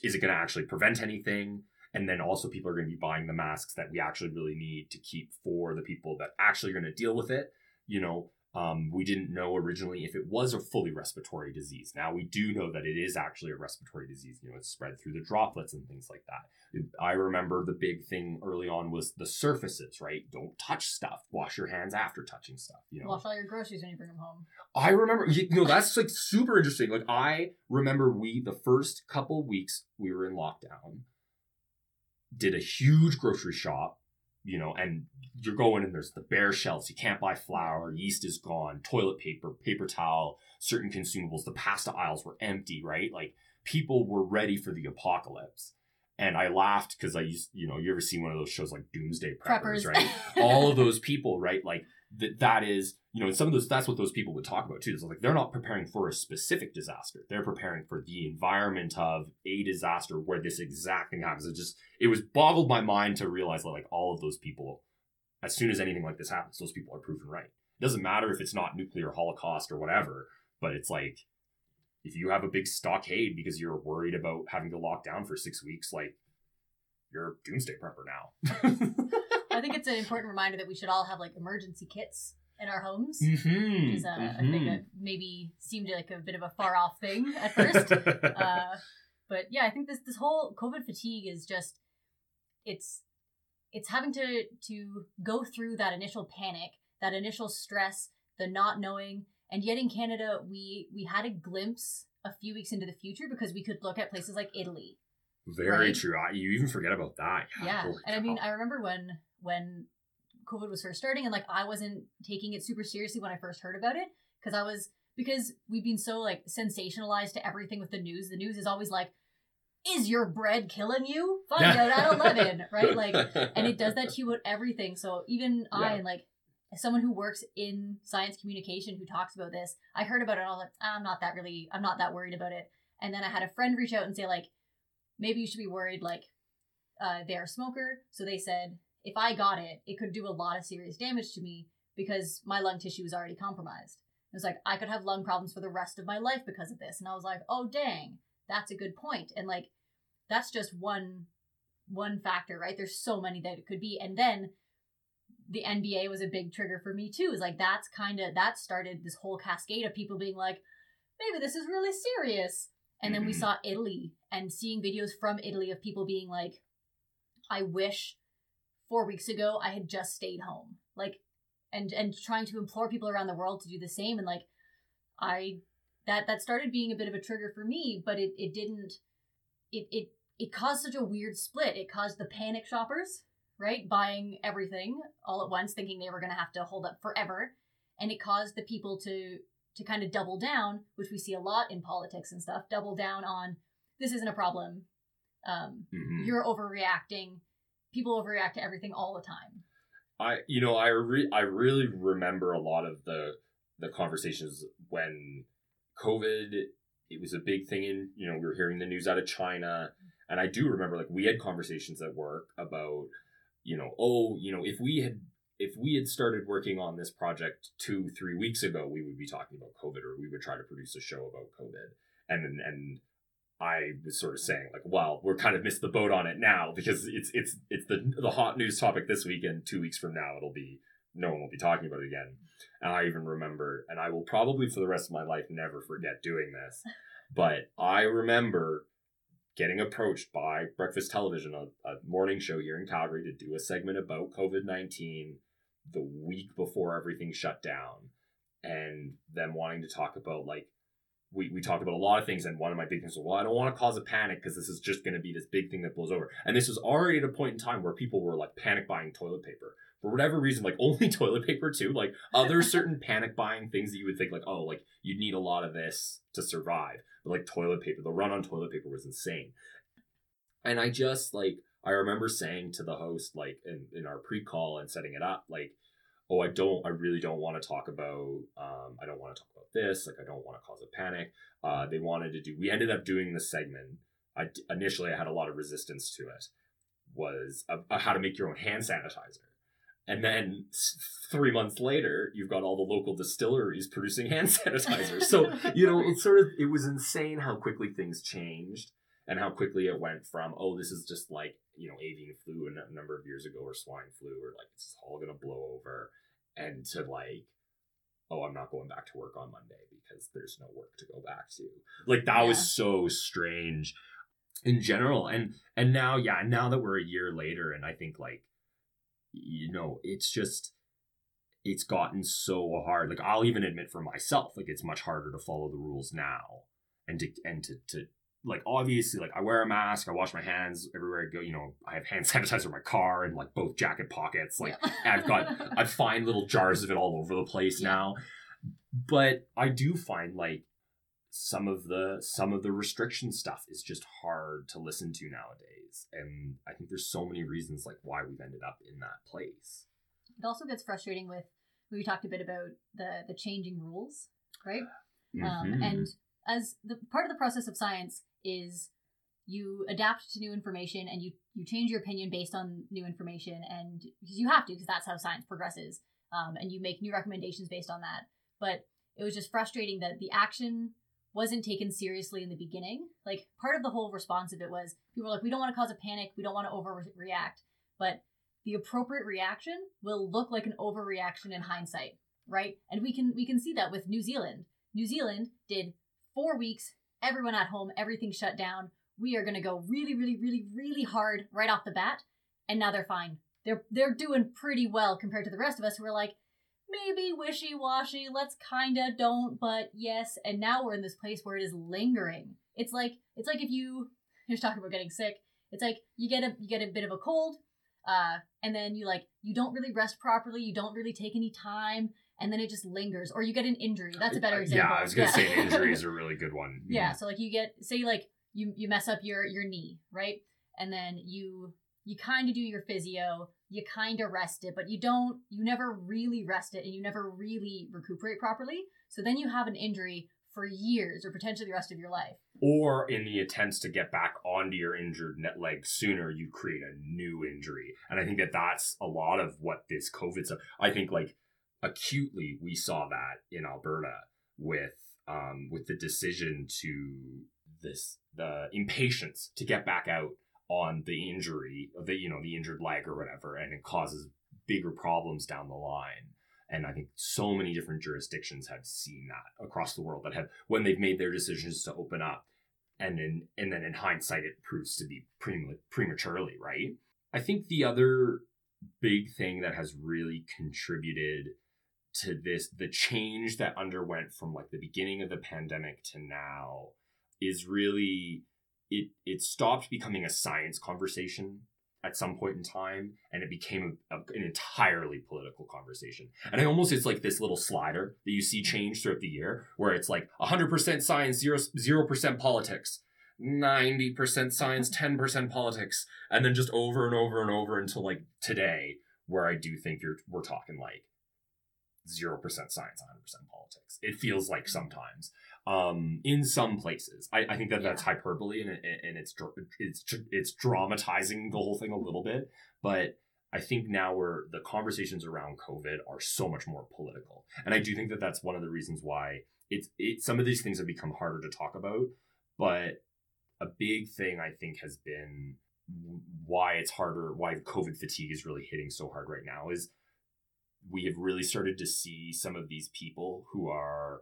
is it going to actually prevent anything? And then also people are going to be buying the masks that we actually really need to keep for the people that actually are going to deal with it. You know, um, we didn't know originally if it was a fully respiratory disease. Now we do know that it is actually a respiratory disease. You know, it's spread through the droplets and things like that. I remember the big thing early on was the surfaces, right? Don't touch stuff. Wash your hands after touching stuff. You know, wash all your groceries when you bring them home. I remember, you know, that's like super interesting. Like I remember we the first couple weeks we were in lockdown, did a huge grocery shop you know, and you're going and there's the bare shelves. You can't buy flour. Yeast is gone. Toilet paper, paper towel, certain consumables. The pasta aisles were empty, right? Like people were ready for the apocalypse. And I laughed because I used, you know, you ever see one of those shows like Doomsday Preppers, Preppers. right? (laughs) All of those people, right? Like that that is you know some of those that's what those people would talk about too it's like they're not preparing for a specific disaster. They're preparing for the environment of a disaster where this exact thing happens. It just it was boggled my mind to realize that like all of those people as soon as anything like this happens those people are proven right. It doesn't matter if it's not nuclear holocaust or whatever but it's like if you have a big stockade because you're worried about having to lock down for six weeks, like you're doomsday prepper now. (laughs) I think it's an important reminder that we should all have like emergency kits in our homes. mm-hmm, Which is a, a thing that maybe seemed like a bit of a far off thing at first. (laughs) uh, but yeah, I think this this whole COVID fatigue is just it's it's having to to go through that initial panic, that initial stress, the not knowing, and yet in Canada we we had a glimpse a few weeks into the future because we could look at places like Italy. Very right? true. I, you even forget about that. Yeah, holy and I mean. I remember when when COVID was first starting, and like I wasn't taking it super seriously when I first heard about it because I was because we've been so like sensationalized to everything with the news. The news is always like, "Is your bread killing you? Find out at 11, (laughs) right? Like, and it does that to you with everything. So even I, and like as someone who works in science communication who talks about this, I heard about it. and I was like, I'm not that really, I'm not that worried about it. And then I had a friend reach out and say like, maybe you should be worried. Like, uh, they're a smoker, so they said if I got it, it could do a lot of serious damage to me because my lung tissue is already compromised. It was like I could have lung problems for the rest of my life because of this, and I was like, oh dang, that's a good point. And like, that's just one one factor, right? There's so many that it could be, and then the NBA was a big trigger for me too. Is like that's kind of that started this whole cascade of people being like, maybe this is really serious. And then we Mhm. saw Italy and seeing videos from Italy of people being like, I wish four weeks ago I had just stayed home. Like and and trying to implore people around the world to do the same and like I that that started being a bit of a trigger for me, but it, it didn't it it it caused such a weird split. It caused the panic shoppers, right, buying everything all at once, thinking they were gonna have to hold up forever. And it caused the people to to kind of double down, which we see a lot in politics and stuff, double down on this isn't a problem. Um, Mhm. you're overreacting. People overreact to everything all the time. I you know I re- I really remember a lot of the the conversations when COVID it was a big thing in you know we were hearing the news out of China and I do remember like we had conversations at work about you know oh you know if we had if we had started working on this project two three weeks ago we would be talking about COVID or we would try to produce a show about COVID and and I was sort of saying like, well, we're kind of missed the boat on it now because it's it's it's the the hot news topic this week, and two weeks from now it'll be no one will be talking about it again. And I even remember, and I will probably for the rest of my life never forget doing this, but I remember getting approached by Breakfast Television, a, a morning show here in Calgary, to do a segment about COVID nineteen the week before everything shut down, and them wanting to talk about like we, we talked about a lot of things, and one of my big things was, well, I don't want to cause a panic because this is just going to be this big thing that blows over. And this was already at a point in time where people were like panic buying toilet paper for whatever reason, like (laughs) only toilet paper too. Like other certain panic buying things that you would think like, oh, like you'd need a lot of this to survive, but like toilet paper, the run on toilet paper was insane. And I just like I remember saying to the host like in, in our pre-call and setting it up like oh i don't i really don't want to talk about um, i don't want to talk about this like i don't want to cause a panic. Uh, they wanted to do we ended up doing the segment. I initially i had a lot of resistance to it was uh, uh, how to make your own hand sanitizer. And then three months later you've got all the local distilleries producing hand (laughs) sanitizer so you know it's sort of it was insane how quickly things changed and how quickly it went from oh this is just like you know avian flu a number of years ago or swine flu or like it's all gonna blow over and to like oh i'm not going back to work on monday because there's no work to go back to like that Yeah. was so strange in general and and now yeah now that we're a year later and i think like you know it's just it's gotten so hard like i'll even admit for myself like it's much harder to follow the rules now and to and to, to like obviously like I wear a mask, I wash my hands everywhere I go, you know, I have hand (laughs) sanitizer in my car and like both jacket pockets. Like I've got (laughs) I find little jars of it all over the place Yeah. now. But I do find like some of the some of the restriction stuff is just hard to listen to nowadays. And I think there's so many reasons like why we've ended up in that place. it also gets frustrating with we talked a bit about the the changing rules, right? Um, Mhm. and as the part of the process of science is you adapt to new information and you you change your opinion based on new information and because you have to because that's how science progresses um, and you make new recommendations based on that but it was just frustrating that the action wasn't taken seriously in the beginning. Like part of the whole response of it was people were like, we don't want to cause a panic, we don't want to overreact, but the appropriate reaction will look like an overreaction in hindsight, right? And we can we can see that with New Zealand. New Zealand did four weeks, everyone at home, everything shut down. We are going to go really, really, really, really hard right off the bat, and now they're fine. They're they're doing pretty well compared to the rest of us who are like, maybe wishy washy, let's kinda don't, but yes. And now we're in this place where it is lingering. It's like it's like if you (laughs) you're talking about getting sick. It's like you get a you get a bit of a cold, uh, and then you like you don't really rest properly, you don't really take any time, and then it just lingers. Or you get an injury. That's a better example. Yeah, I was gonna say an injury is (laughs) a really good one. yeah, so like you get say like you you mess up your your knee, right? And then you you kind of do your physio, you kind of rest it, but you don't, you never really rest it and you never really recuperate properly. So then you have an injury for years or potentially the rest of your life. Or in the attempts to get back onto your injured net leg sooner, you create a new injury. And I think that that's a lot of what this COVID stuff, I think like acutely we saw that in Alberta with, um, with the decision to this, the impatience to get back out on the injury the you know the injured leg or whatever and it causes bigger problems down the line and i think so many different jurisdictions have seen that across the world that have when they've made their decisions to open up and then and then in hindsight it proves to be prematurely right? I think the other big thing that has really contributed to this the change that underwent from like the beginning of the pandemic to now is really it it stopped becoming a science conversation at some point in time and it became a, a, an entirely political conversation. And I almost it's like this little slider that you see change throughout the year where it's like 100% science 0, 0% politics 90% science (laughs) 10% politics and then just over and over and over until like today where i do think you're we're talking like 0% science 100% politics. It feels like mm. sometimes um, in some places. I, I think that yeah. that's hyperbole and, and it's it's it's dramatizing the whole thing a little bit, but I think now we're the conversations around COVID are so much more political, and I do think that that's one of the reasons why it's it. Some of these things have become harder to talk about, but a big thing I think has been why it's harder, why COVID fatigue is really hitting so hard right now is we have really started to see some of these people who are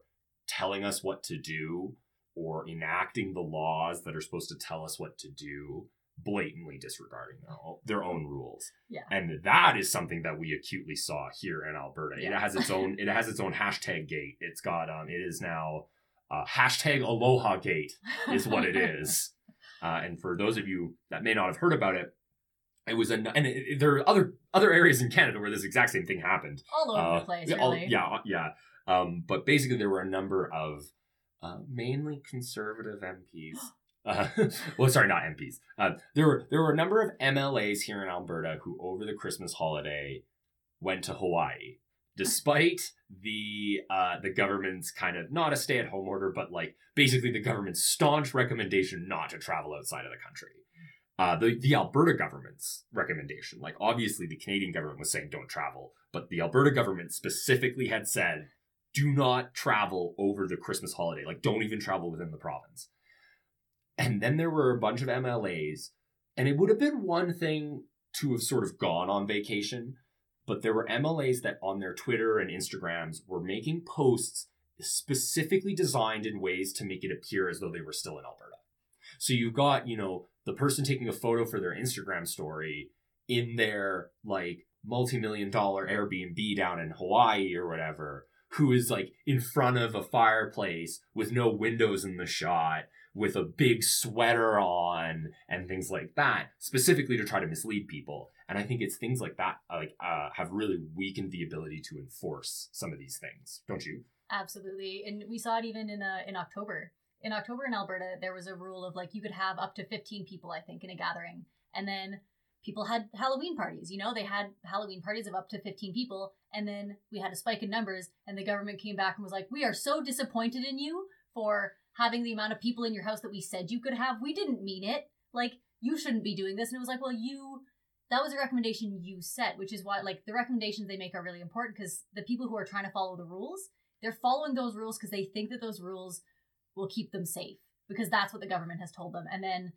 telling us what to do or enacting the laws that are supposed to tell us what to do blatantly disregarding their own, their own rules. Yeah. And that is something that we acutely saw here in Alberta. Yeah. It has its own it has its own hashtag gate. It's got um it is now uh, hashtag aloha gate is what it (laughs) is. Uh, and for those of you that may not have heard about it, it was an and it, there are other other areas in Canada where this exact same thing happened. All over uh, the place, really. All, yeah, yeah. Um, but basically, there were a number of uh, mainly conservative MPs. (gasps) Uh, (laughs) well, sorry, not MPs. Uh, there were there were a number of MLAs here in Alberta who, over the Christmas holiday, went to Hawaii, (laughs) despite the uh, the government's kind of not a stay at home order, but like basically the government's staunch recommendation not to travel outside of the country. Uh, the the Alberta government's recommendation, like obviously the Canadian government was saying don't travel, but the Alberta government specifically had said do not travel over the Christmas holiday. Like, don't even travel within the province. And then there were a bunch of MLAs, and it would have been one thing to have sort of gone on vacation, but there were MLAs that on their Twitter and Instagrams were making posts specifically designed in ways to make it appear as though they were still in Alberta. So you've got, you know, the person taking a photo for their Instagram story in their like multi-million dollar Airbnb down in Hawaii or whatever who is like in front of a fireplace with no windows in the shot with a big sweater on and things like that specifically to try to mislead people. And i think it's things like that uh, like uh, have really weakened the ability to enforce some of these things. Don't you? Absolutely. And we saw it even in uh, in october. In october in alberta there was a rule of like you could have up to 15 people i think in a gathering. And then people had Halloween parties. You know, they had Halloween parties of up to 15 people. And then we had a spike in numbers, and the government came back and was like, We are so disappointed in you for having the amount of people in your house that we said you could have. We didn't mean it. Like, you shouldn't be doing this. And it was like, Well, you. That was a recommendation you set, which is why, like, the recommendations they make are really important because the people who are trying to follow the rules, they're following those rules because they think that those rules will keep them safe because that's what the government has told them. And then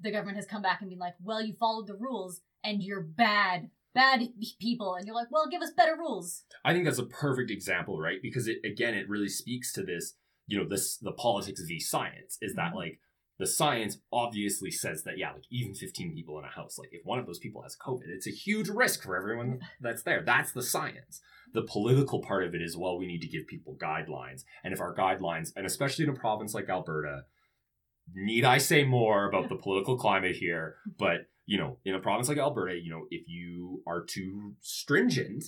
the government has come back and been like, well, you followed the rules and you're bad, bad people. And you're like, well, give us better rules. I think that's a perfect example, right? Because it again, it really speaks to this, you know, this the politics of the science is that Mhm. like the science obviously says that yeah, like even 15 people in a house, like if one of those people has COVID, it's a huge risk for everyone (laughs) that's there. That's the science. The political part of it is well, we need to give people guidelines. And if our guidelines, and especially in a province like Alberta, need I say more about the political climate here? But you know, in a province like Alberta, you know, if you are too stringent,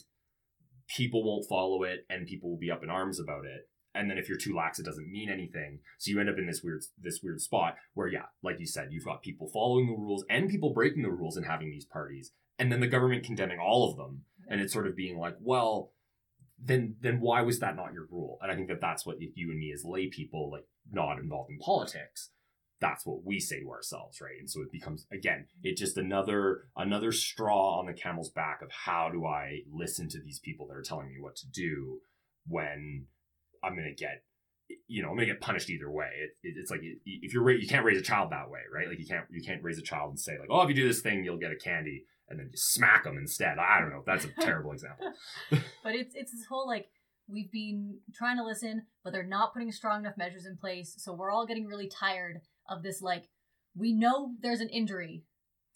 people won't follow it and people will be up in arms about it. And then if you're too lax, it doesn't mean anything. So you end up in this weird this weird spot where, yeah, like you said, you've got people following the rules and people breaking the rules and having these parties, and then the government condemning all of them, and it's sort of being like, well, then then why was that not your rule? And I think that that's what you and me as lay people, like not involved in politics, that's what we say to ourselves, right? And so it becomes again, it just another another straw on the camel's back of how do I listen to these people that are telling me what to do when I'm gonna get you know I'm gonna get punished either way. It, it, it's like if you're you can't raise a child that way, right? Like you can't you can't raise a child and say like oh if you do this thing you'll get a candy and then you smack them instead. I don't know. That's a (laughs) terrible example. (laughs) But it's it's this whole like we've been trying to listen, but they're not putting strong enough measures in place. So we're all getting really tired of this. Like we know there's an injury.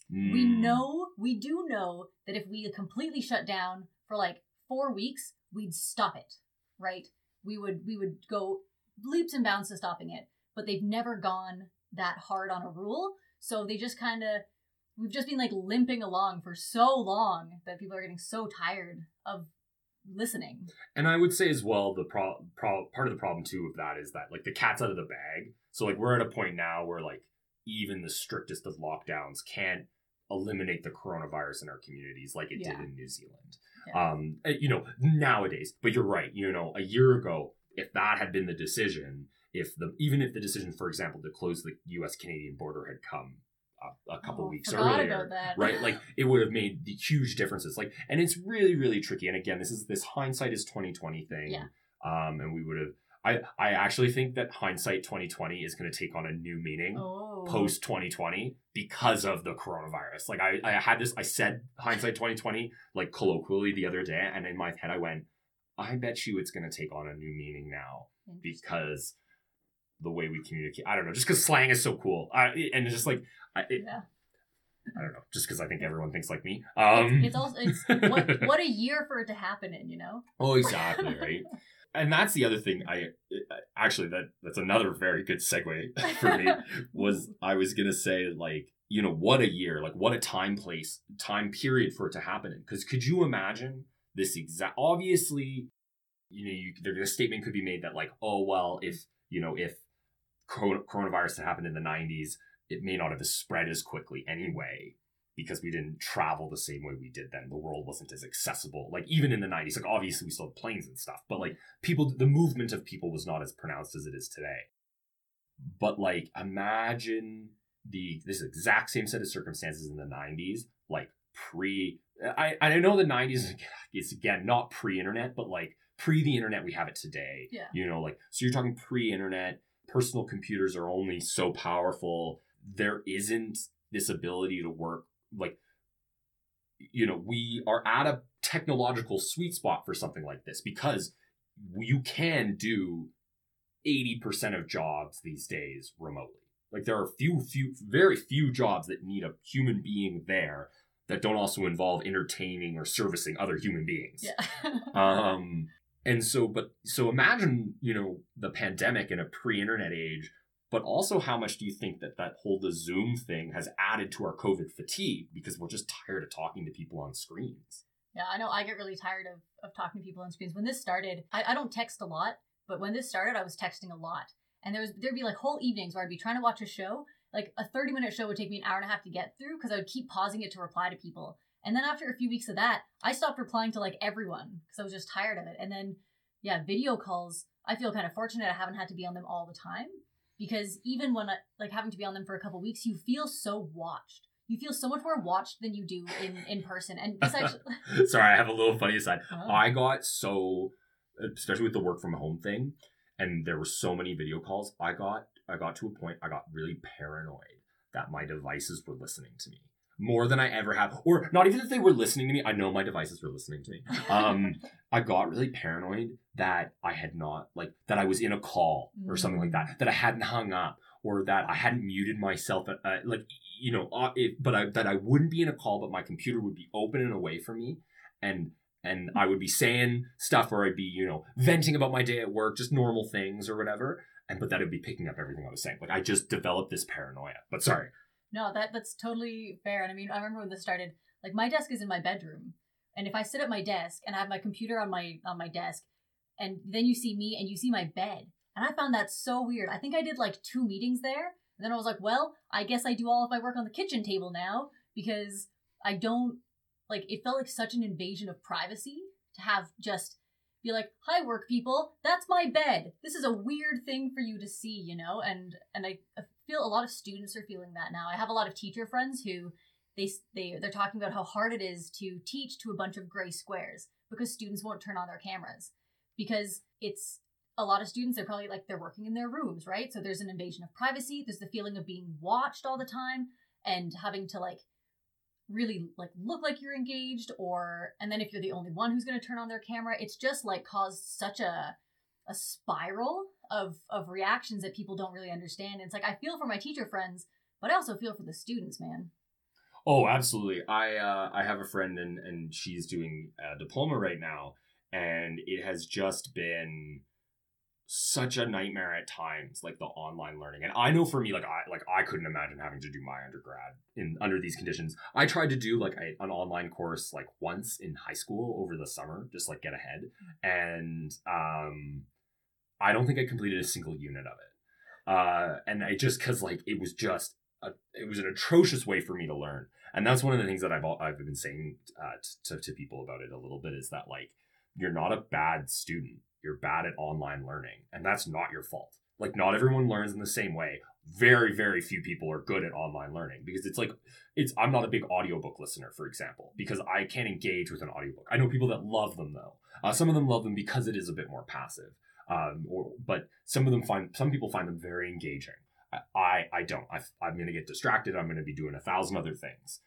We Mm. know we do know that if we completely shut down for like four weeks, we'd stop it. Right? We would we would go leaps and bounds to stopping it. But they've never gone that hard on a rule. So they just kind of we've just been like limping along for so long that people are getting so tired of listening. And I would say as well, the pro-, pro part of the problem too of that is that like the cat's out of the bag. So like we're at a point now where like even the strictest of lockdowns can't eliminate the coronavirus in our communities like it Yeah. did in New Zealand. Yeah. Um, uh, you know nowadays. But you're right. You know, a year ago, if that had been the decision, if the even if the decision, for example, to close the U.S. Canadian border had come a, a couple Oh, weeks earlier, right? Like (laughs) it would have made the huge differences. Like, and it's really, really tricky. And again, this is this hindsight is twenty twenty thing. Yeah. Um, and we would have. I I actually think that hindsight twenty twenty is going to take on a new meaning oh. post twenty twenty because of the coronavirus. Like I I had this. I said hindsight twenty twenty like colloquially the other day, and in my head I went, I bet you it's going to take on a new meaning now because the way we communicate. I don't know, just because slang is so cool. I, and it's just like I, it, Yeah. I don't know, just because I think everyone thinks like me. Um, it's also it's what (laughs) what a year for it to happen in, you know? oh, exactly right. And that's the other thing. I actually that that's another very good segue (laughs) for me (laughs) was I was gonna say like you know what a year like what a time place time period for it to happen in because could you imagine this exact obviously you know you, there a statement could be made that like oh well if you know if coronavirus had happened in the 90s it may not have spread as quickly anyway because we didn't travel the same way we did then. The world wasn't as accessible like even in the 90s like obviously we still had planes and stuff but like people the movement of people was not as pronounced as it is today. But like imagine the this exact same set of circumstances in the 90s like pre i i know the 90s is again not pre-internet but like pre the internet we have it today. Yeah. you know like so you're talking pre-internet. Personal computers are only so powerful. There isn't this ability to work like you know we are at a technological sweet spot for something like this because you can do 80% of jobs these days remotely like there are few few very few jobs that need a human being there that don't also involve entertaining or servicing other human beings Yeah. (laughs) um and so but so imagine you know the pandemic in a pre-internet age but also how much do you think that that whole the zoom thing has added to our covid fatigue because we're just tired of talking to people on screens Yeah, I know I get really tired of, of talking to people on screens. When this started, I, I don't text a lot, but when this started, I was texting a lot. And there was there'd be like whole evenings where I'd be trying to watch a show. Like a 30 minute show would take me an hour and a half to get through because I would keep pausing it to reply to people. And then after a few weeks of that, I stopped replying to like everyone because I was just tired of it. And then, yeah, video calls, I feel kind of fortunate I haven't had to be on them all the time because even when like having to be on them for a couple weeks, you feel so watched. You feel so much more watched than you do in in person. And actually, (laughs) sorry i have a little funny aside Oh. i got so especially with the work from home thing and there were so many video calls. I got I got to a point I got really paranoid that my devices were listening to me more than I ever have, or not even if they were listening to me. I know my devices were listening to me. (laughs) Um, I got really paranoid that I had not like that I was in a call or something like that, that I hadn't hung up or that I hadn't muted myself. At, uh, like you know, uh, it, but I that I wouldn't be in a call, but my computer would be open and away from me, and and I would be saying stuff or I'd be you know venting about my day at work, just normal things or whatever. And but that would be picking up everything I was saying. Like I just developed this paranoia. But sorry. No, that that's totally fair. And I mean, I remember when this started. Like my desk is in my bedroom, and if I sit at my desk and I have my computer on my on my desk, and then you see me and you see my bed, and I found that so weird. I think I did like two meetings there, and then I was like, well, I guess I do all of my work on the kitchen table now because I don't like. It felt like such an invasion of privacy to have just be like, "Hi, work people, that's my bed. This is a weird thing for you to see," you know. And and I, feel a lot of students are feeling that now. I have a lot of teacher friends who they they they're talking about how hard it is to teach to a bunch of gray squares because students won't turn on their cameras because it's a lot of students they're probably like they're working in their rooms right so there's an invasion of privacy there's the feeling of being watched all the time and having to like really like look like you're engaged or and then if you're the only one who's going to turn on their camera it's just like caused such a a spiral of of reactions that people don't really understand it's like i feel for my teacher friends but i also feel for the students man Oh, absolutely. I uh, I have a friend and and she's doing a diploma right now, and it has just been such a nightmare at times, like the online learning. And I know for me, like I like I couldn't imagine having to do my undergrad in under these conditions. I tried to do like a, an online course like once in high school over the summer, just like get ahead, and um, I don't think I completed a single unit of it. Uh, and I just because like it was just a, it was an atrocious way for me to learn and that's one of the things that I've I've been saying uh, to to people about it a little bit is that like you're not a bad student, you're bad at online learning, and that's not your fault. Like not everyone learns in the same way. Very very few people are good at online learning because it's like it's I'm not a big audiobook listener, for example, because I can't engage with an audiobook. I know people that love them though. Uh, some of them love them because it is a bit more passive. Um, or but some of them find some people find them very engaging. I I don't. I, I'm going to get distracted. I'm going to be doing a thousand other things.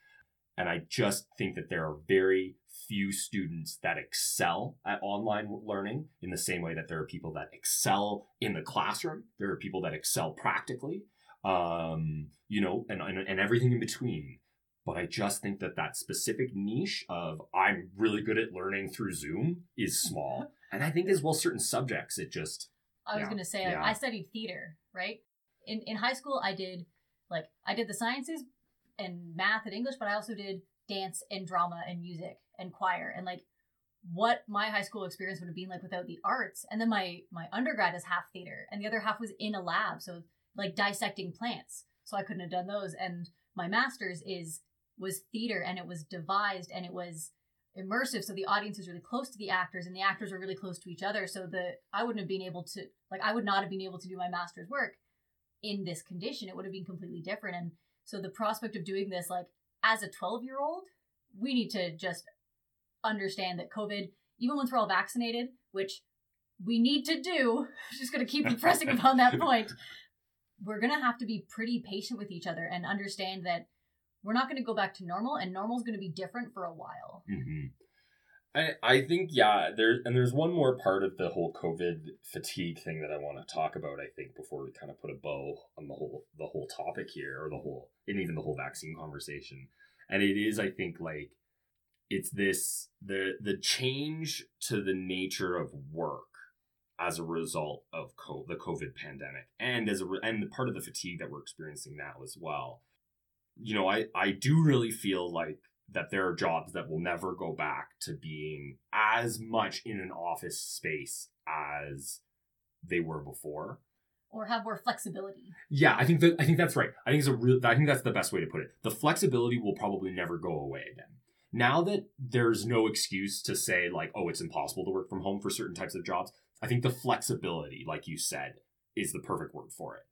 And I just think that there are very few students that excel at online learning in the same way that there are people that excel in the classroom. There are people that excel practically, um, you know, and, and, and everything in between. But I just think that that specific niche of I'm really good at learning through Zoom is small. (laughs) And I think as well certain subjects, it just. I was yeah, going to say, yeah. I studied theater, right? In, in high school, I did like I did the sciences, and math and English, but I also did dance and drama and music and choir and like what my high school experience would have been like without the arts. And then my my undergrad is half theater and the other half was in a lab, so like dissecting plants. So I couldn't have done those. And my master's is was theater and it was devised and it was immersive so the audience was really close to the actors and the actors are really close to each other so the i wouldn't have been able to like i would not have been able to do my master's work in this condition it would have been completely different and so the prospect of doing this, like as a 12 year old, we need to just understand that COVID, even once we're all vaccinated, which we need to do, (laughs) just going to keep pressing upon that (laughs) point, we're going to have to be pretty patient with each other and understand that we're not going to go back to normal and normal is going to be different for a while. Mm-hmm. I, I think yeah there and there's one more part of the whole COVID fatigue thing that I want to talk about I think before we kind of put a bow on the whole the whole topic here or the whole and even the whole vaccine conversation. And it is I think like it's this the the change to the nature of work as a result of co- the COVID pandemic and as a re- and part of the fatigue that we're experiencing now as well. You know I I do really feel like that there are jobs that will never go back to being as much in an office space as they were before or have more flexibility. Yeah, I think that I think that's right. I think it's a real I think that's the best way to put it. The flexibility will probably never go away again. Now that there's no excuse to say like oh it's impossible to work from home for certain types of jobs, I think the flexibility like you said is the perfect word for it.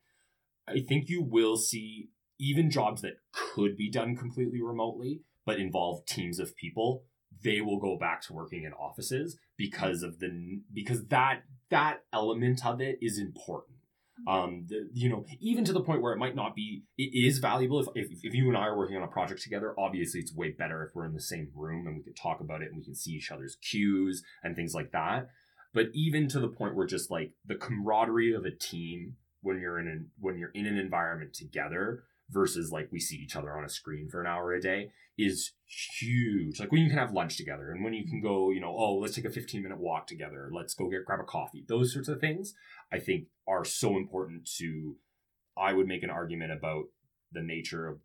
I think you will see even jobs that could be done completely remotely but involve teams of people, they will go back to working in offices because of the because that that element of it is important. Um the, you know even to the point where it might not be it is valuable if, if if you and i are working on a project together obviously it's way better if we're in the same room and we can talk about it and we can see each other's cues and things like that. But even to the point where just like the camaraderie of a team when you're in an when you're in an environment together versus like we see each other on a screen for an hour a day is huge. Like when you can have lunch together and when you can go, you know, oh, let's take a 15 minute walk together. Let's go get grab a coffee. Those sorts of things I think are so important to I would make an argument about the nature of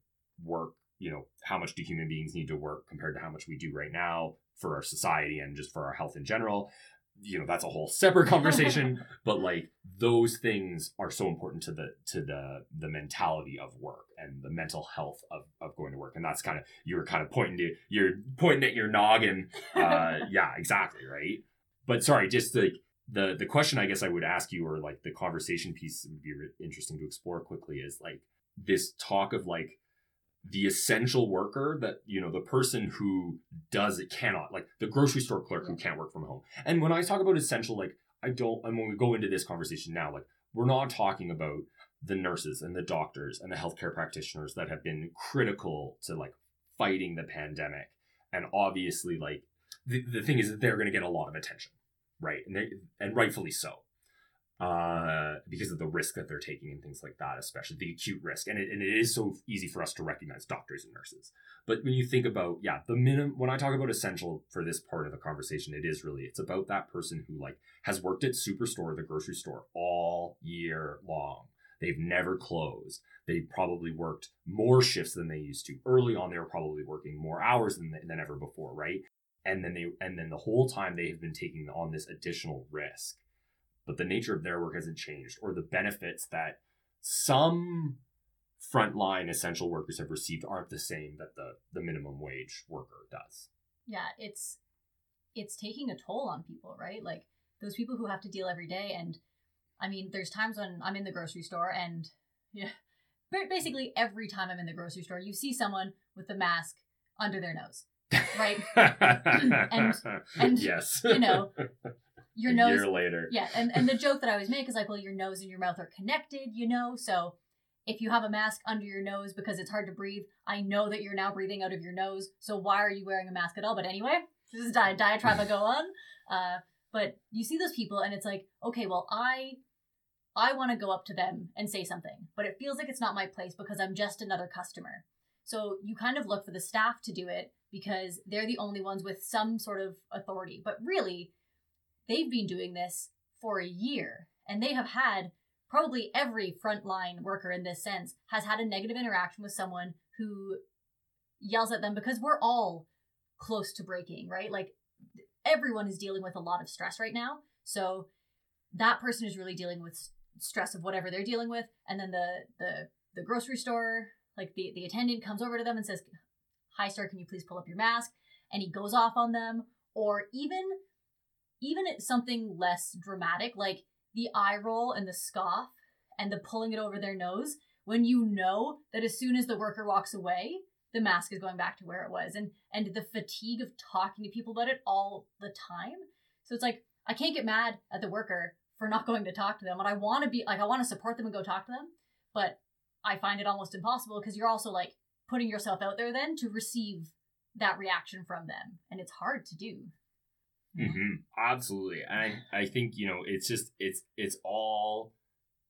work, you know, how much do human beings need to work compared to how much we do right now for our society and just for our health in general you know that's a whole separate conversation (laughs) but like those things are so important to the to the the mentality of work and the mental health of, of going to work. And that's kind of you're kind of pointing to you're pointing at your noggin. Uh (laughs) yeah exactly right? But sorry just like the the question i guess i would ask you or like the conversation piece would be interesting to explore quickly is like this talk of like the essential worker that you know the person who does it cannot like the grocery store clerk who can't work from home. And when i talk about essential like i don't and when we go into this conversation now like we're not talking about the nurses and the doctors and the healthcare practitioners that have been critical to like fighting the pandemic. And obviously like the, the thing is that they're going to get a lot of attention right? And they and rightfully so uh, because of the risk that they're taking and things like that, especially the acute risk. And it, and it is so easy for us to recognize doctors and nurses. But when you think about, yeah, the minimum, when I talk about essential for this part of the conversation, it is really, it's about that person who like has worked at Superstore, the grocery store all year long. They've never closed. They probably worked more shifts than they used to. Early on, they were probably working more hours than, than ever before, right? And then they, and then the whole time they have been taking on this additional risk but the nature of their work hasn't changed, or the benefits that some frontline essential workers have received aren't the same that the, the minimum wage worker does. Yeah, it's it's taking a toll on people, right? Like those people who have to deal every day and I mean, there's times when I'm in the grocery store and yeah, basically every time I'm in the grocery store, you see someone with a mask under their nose, right? (laughs) and and yes, you know, (laughs) your nose year later. Yeah, and, and the joke that I always make is like, well, your nose and your mouth are connected, you know, so if you have a mask under your nose because it's hard to breathe, I know that you're now breathing out of your nose, so why are you wearing a mask at all? But anyway, this is di- diatribe I go on. Uh, but you see those people and it's like, okay, well, I I want to go up to them and say something, but it feels like it's not my place because I'm just another customer. So you kind of look for the staff to do it because they're the only ones with some sort of authority. But really, they've been doing this for a year and they have had probably every frontline worker in this sense has had a negative interaction with someone who yells at them because we're all close to breaking, right? Like everyone is dealing with a lot of stress right now. So that person is really dealing with stress of whatever they're dealing with and then the the the grocery store like the the attendant comes over to them and says hi sir can you please pull up your mask and he goes off on them or even even at something less dramatic, like the eye roll and the scoff and the pulling it over their nose, when you know that as soon as the worker walks away, the mask is going back to where it was, and and the fatigue of talking to people about it all the time. So it's like I can't get mad at the worker for not going to talk to them, and I want to be like I want to support them and go talk to them, but I find it almost impossible because you're also like putting yourself out there then to receive that reaction from them, and it's hard to do. Mm-hmm. Absolutely, and I, I think you know it's just it's it's all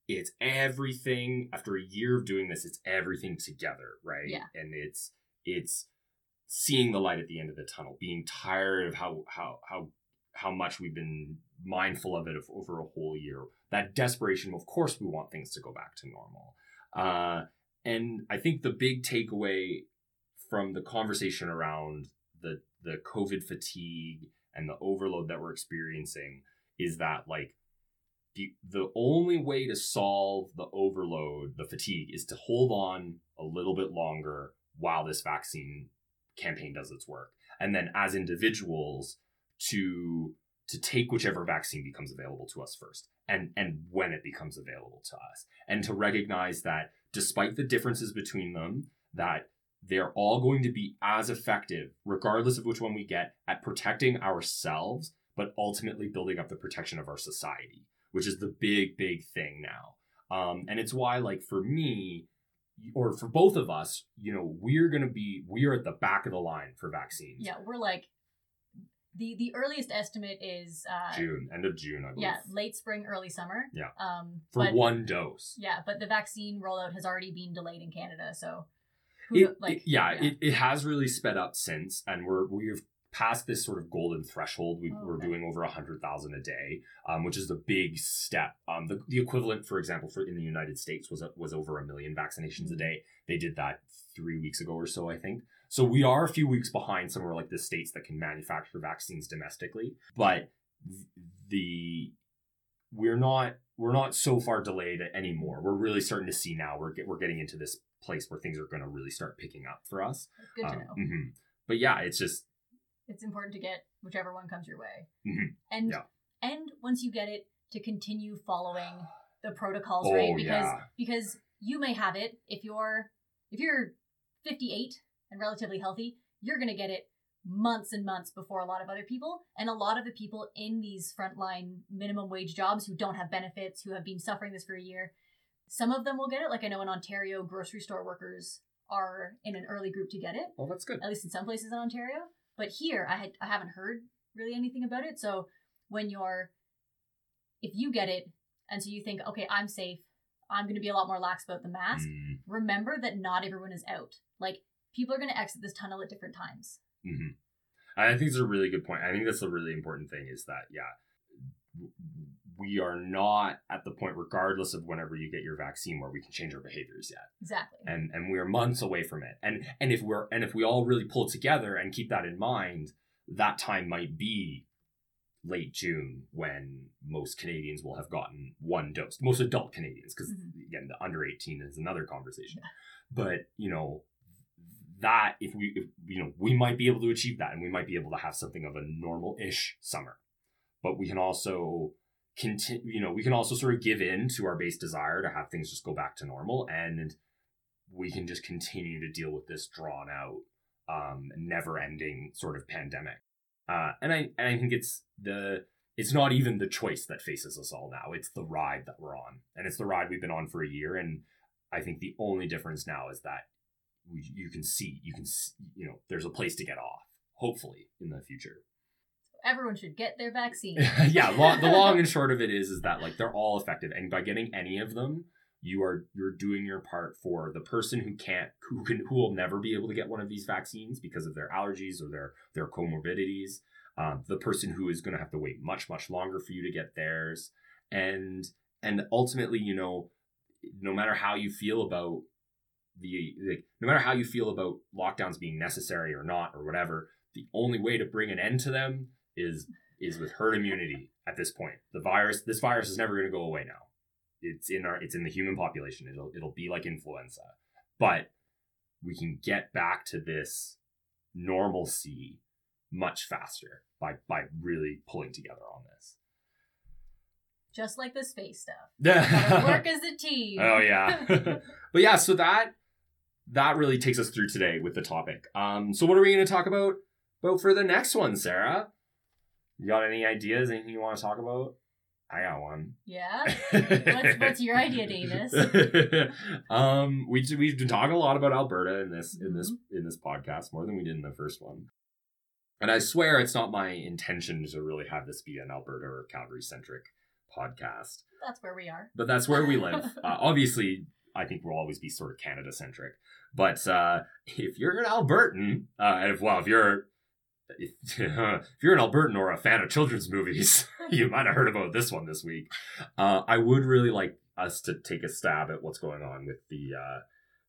it's everything. After a year of doing this, it's everything together, right? Yeah, and it's it's seeing the light at the end of the tunnel, being tired of how how how how much we've been mindful of it over a whole year. That desperation, of course, we want things to go back to normal. Uh, and I think the big takeaway from the conversation around the the COVID fatigue and the overload that we're experiencing is that like the the only way to solve the overload, the fatigue, is to hold on a little bit longer while this vaccine campaign does its work. And then as individuals to to take whichever vaccine becomes available to us first and and when it becomes available to us and to recognize that despite the differences between them that they're all going to be as effective, regardless of which one we get, at protecting ourselves, but ultimately building up the protection of our society, which is the big, big thing now. Um, and it's why, like, for me, or for both of us, you know, we're going to be, we're at the back of the line for vaccines. Yeah, we're like the the earliest estimate is uh June, end of June, I believe. yeah, late spring, early summer. Yeah. Um For but, one dose. Yeah, but the vaccine rollout has already been delayed in Canada, so who It, like it- yeah, It, it has really sped up since, and we're we've passed this sort of golden threshold. We, Oh, We're okay. doing over a hundred thousand a day, um, which is a big step. Um, the, the equivalent, for example, for in the United States was was over a million vaccinations Mm-hmm. a day. They did that three weeks ago or so, I think. So we are a few weeks behind somewhere like the states that can manufacture vaccines domestically, but the we're not we're not so far delayed anymore. We're really starting to see now. We're get, we're getting into this place where things are going to really start picking up for us. good to Um, know. mhm. But yeah, it's just It's important to get whichever one comes your way. Mhm. And Yeah. and once you get it to continue following the protocols, Oh, right? Because yeah. because you may have it if you're if you're 58 and relatively healthy, you're going to get it months and months before a lot of other people. And a lot of the people in these frontline minimum wage jobs who don't have benefits, who have been suffering this for a year, some of them will get it. Like I know in Ontario, grocery store workers are in an early group to get it oh, that's good. at least in some places in Ontario. But here, I had I haven't heard really anything about it. So when you're, if you get it, and so you think, okay, I'm safe, I'm going to be a lot more lax about the mask. Mm, Remember that not everyone is out. Like people are going to exit this tunnel at different times. mhm. I think it's a really good point. I think that's a really important thing is that yeah, we are not at the point, regardless of whenever you get your vaccine, where we can change our behaviors yet. Exactly. and and we're months away from it and and if we're and if we all really pull together and keep that in mind that time might be late june when most canadians will have gotten one dose most adult canadians because Mhm. again the under 18 is another conversation but you know that if we if, you know we might be able to achieve that and we might be able to have something of a normal-ish summer but we can also continue you know we can also sort of give in to our base desire to have things just go back to normal and we can just continue to deal with this drawn out um never ending sort of pandemic. Uh and i and i think it's the it's not even the choice that faces us all now. It's the ride that we're on. And it's the ride we've been on for a year and i think the only difference now is that we, you can see you can s- you know there's a place to get off hopefully in the future Everyone should get their vaccine. (laughs) yeah long, the long and (laughs) short of it is is that like they're all effective and by getting any of them you are you're doing your part for the person who can't who can who will never be able to get one of these vaccines because of their allergies or their their comorbidities um, the person who is going to have to wait much much longer for you to get theirs and and ultimately you know no matter how you feel about the like, no matter how you feel about lockdowns being necessary or not or whatever the only way to bring an end to them is is with herd immunity at this point the virus this virus is never going to go away now it's in our it's in the human population it'll it'll be like influenza but we can get back to this normalcy much faster by by really pulling together on this Just like the space stuff. (laughs) Work as a team. Oh yeah. (laughs) but yeah, so that that really takes us through today with the topic. Um so what are we going to talk about about for the next one, Sarah? You got any ideas? Anything you want to talk about? I got one. yeah. (laughs) What's, what's your idea, Davis? (laughs) um we we've been talking a lot about Alberta in this in this in this podcast more than we did in the first one. And I swear it's not my intention to really have this be an Alberta or Calgary centric podcast That's where we are. but that's where we live. (laughs) uh, obviously, I think we'll always be sort of Canada centric. But uh, if you're an Albertan, uh, if well, if you're if, you're an Albertan or a fan of children's movies, (laughs) you might have heard about this one this week. Uh, I would really like us to take a stab at what's going on with the uh,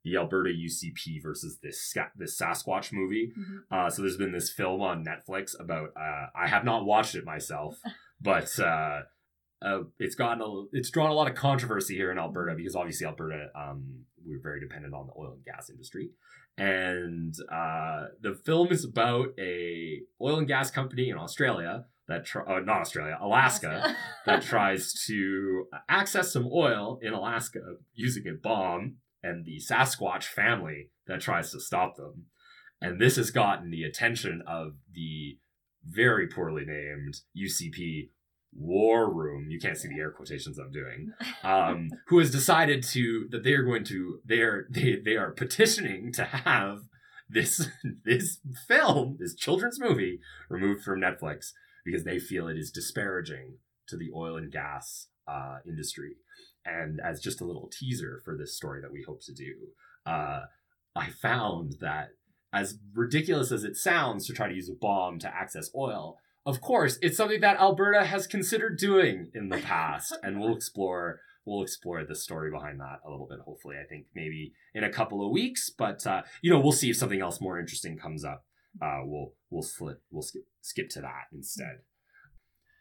the Alberta UCP versus this this Sasquatch movie. Mhm. Uh, so there's been this film on Netflix about. Uh, I have not watched it myself, (laughs) but uh, uh, it's gotten a, it's drawn a lot of controversy here in Alberta because obviously Alberta, um, we're very dependent on the oil and gas industry, and uh, the film is about a oil and gas company in Australia that tr- uh, not Australia, Alaska that (laughs) tries to access some oil in Alaska using a bomb, and the Sasquatch family that tries to stop them. And this has gotten the attention of the very poorly named UCP war room you can't see the air quotations i'm doing um, (laughs) who has decided to that they are going to they are they, they are petitioning to have this (laughs) this film this children's movie removed from netflix because they feel it is disparaging to the oil and gas uh, industry. And as just a little teaser for this story that we hope to do uh, i found that as ridiculous as it sounds to try to use a bomb to access oil of course, it's something that Alberta has considered doing in the past, and we'll explore we'll explore the story behind that a little bit. Hopefully, I think maybe in a couple of weeks, but uh, you know, we'll see if something else more interesting comes up. Uh, we'll we'll slip we'll skip skip to that instead.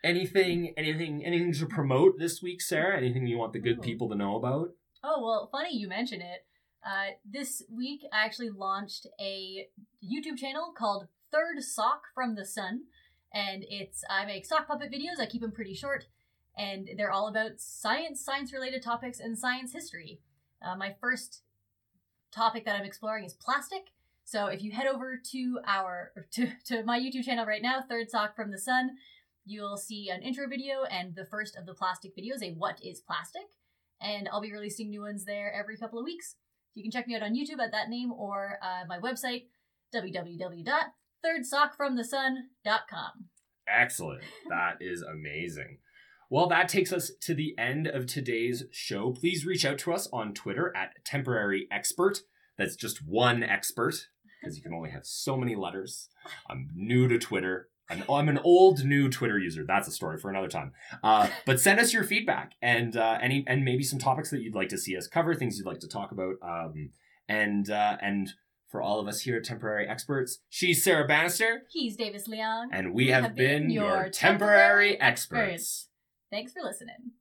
Anything anything anything to promote this week, Sarah? Anything you want the good people to know about? Oh well, funny you mention it. Uh, this week, I actually launched a YouTube channel called Third Sock from the Sun and it's I make sock puppet videos. I keep them pretty short, and they're all about science, science related topics, and science history. Uh, my first topic that I'm exploring is plastic. So if you head over to our (laughs) to, to my YouTube channel right now, Third Sock from the Sun, you'll see an intro video and the first of the plastic videos, a what is plastic, and I'll be releasing new ones there every couple of weeks. You can check me out on YouTube at that name or uh, my website www thirdsockfromthesun.com. Excellent. That is amazing. Well, that takes us to the end of today's show. Please reach out to us on Twitter at temporary expert. That's just one expert because you can only have so many letters. I'm new to Twitter. I'm, I'm an old new Twitter user. That's a story for another time. Uh, but send us your feedback and uh, any and maybe some topics that you'd like to see us cover, things you'd like to talk about, um, and uh, and for all of us here at Temporary Experts. She's Sarah Bannister. He's Davis Leong. And we, we have, have, been, been your Temporary, temporary experts. experts. Thanks for listening.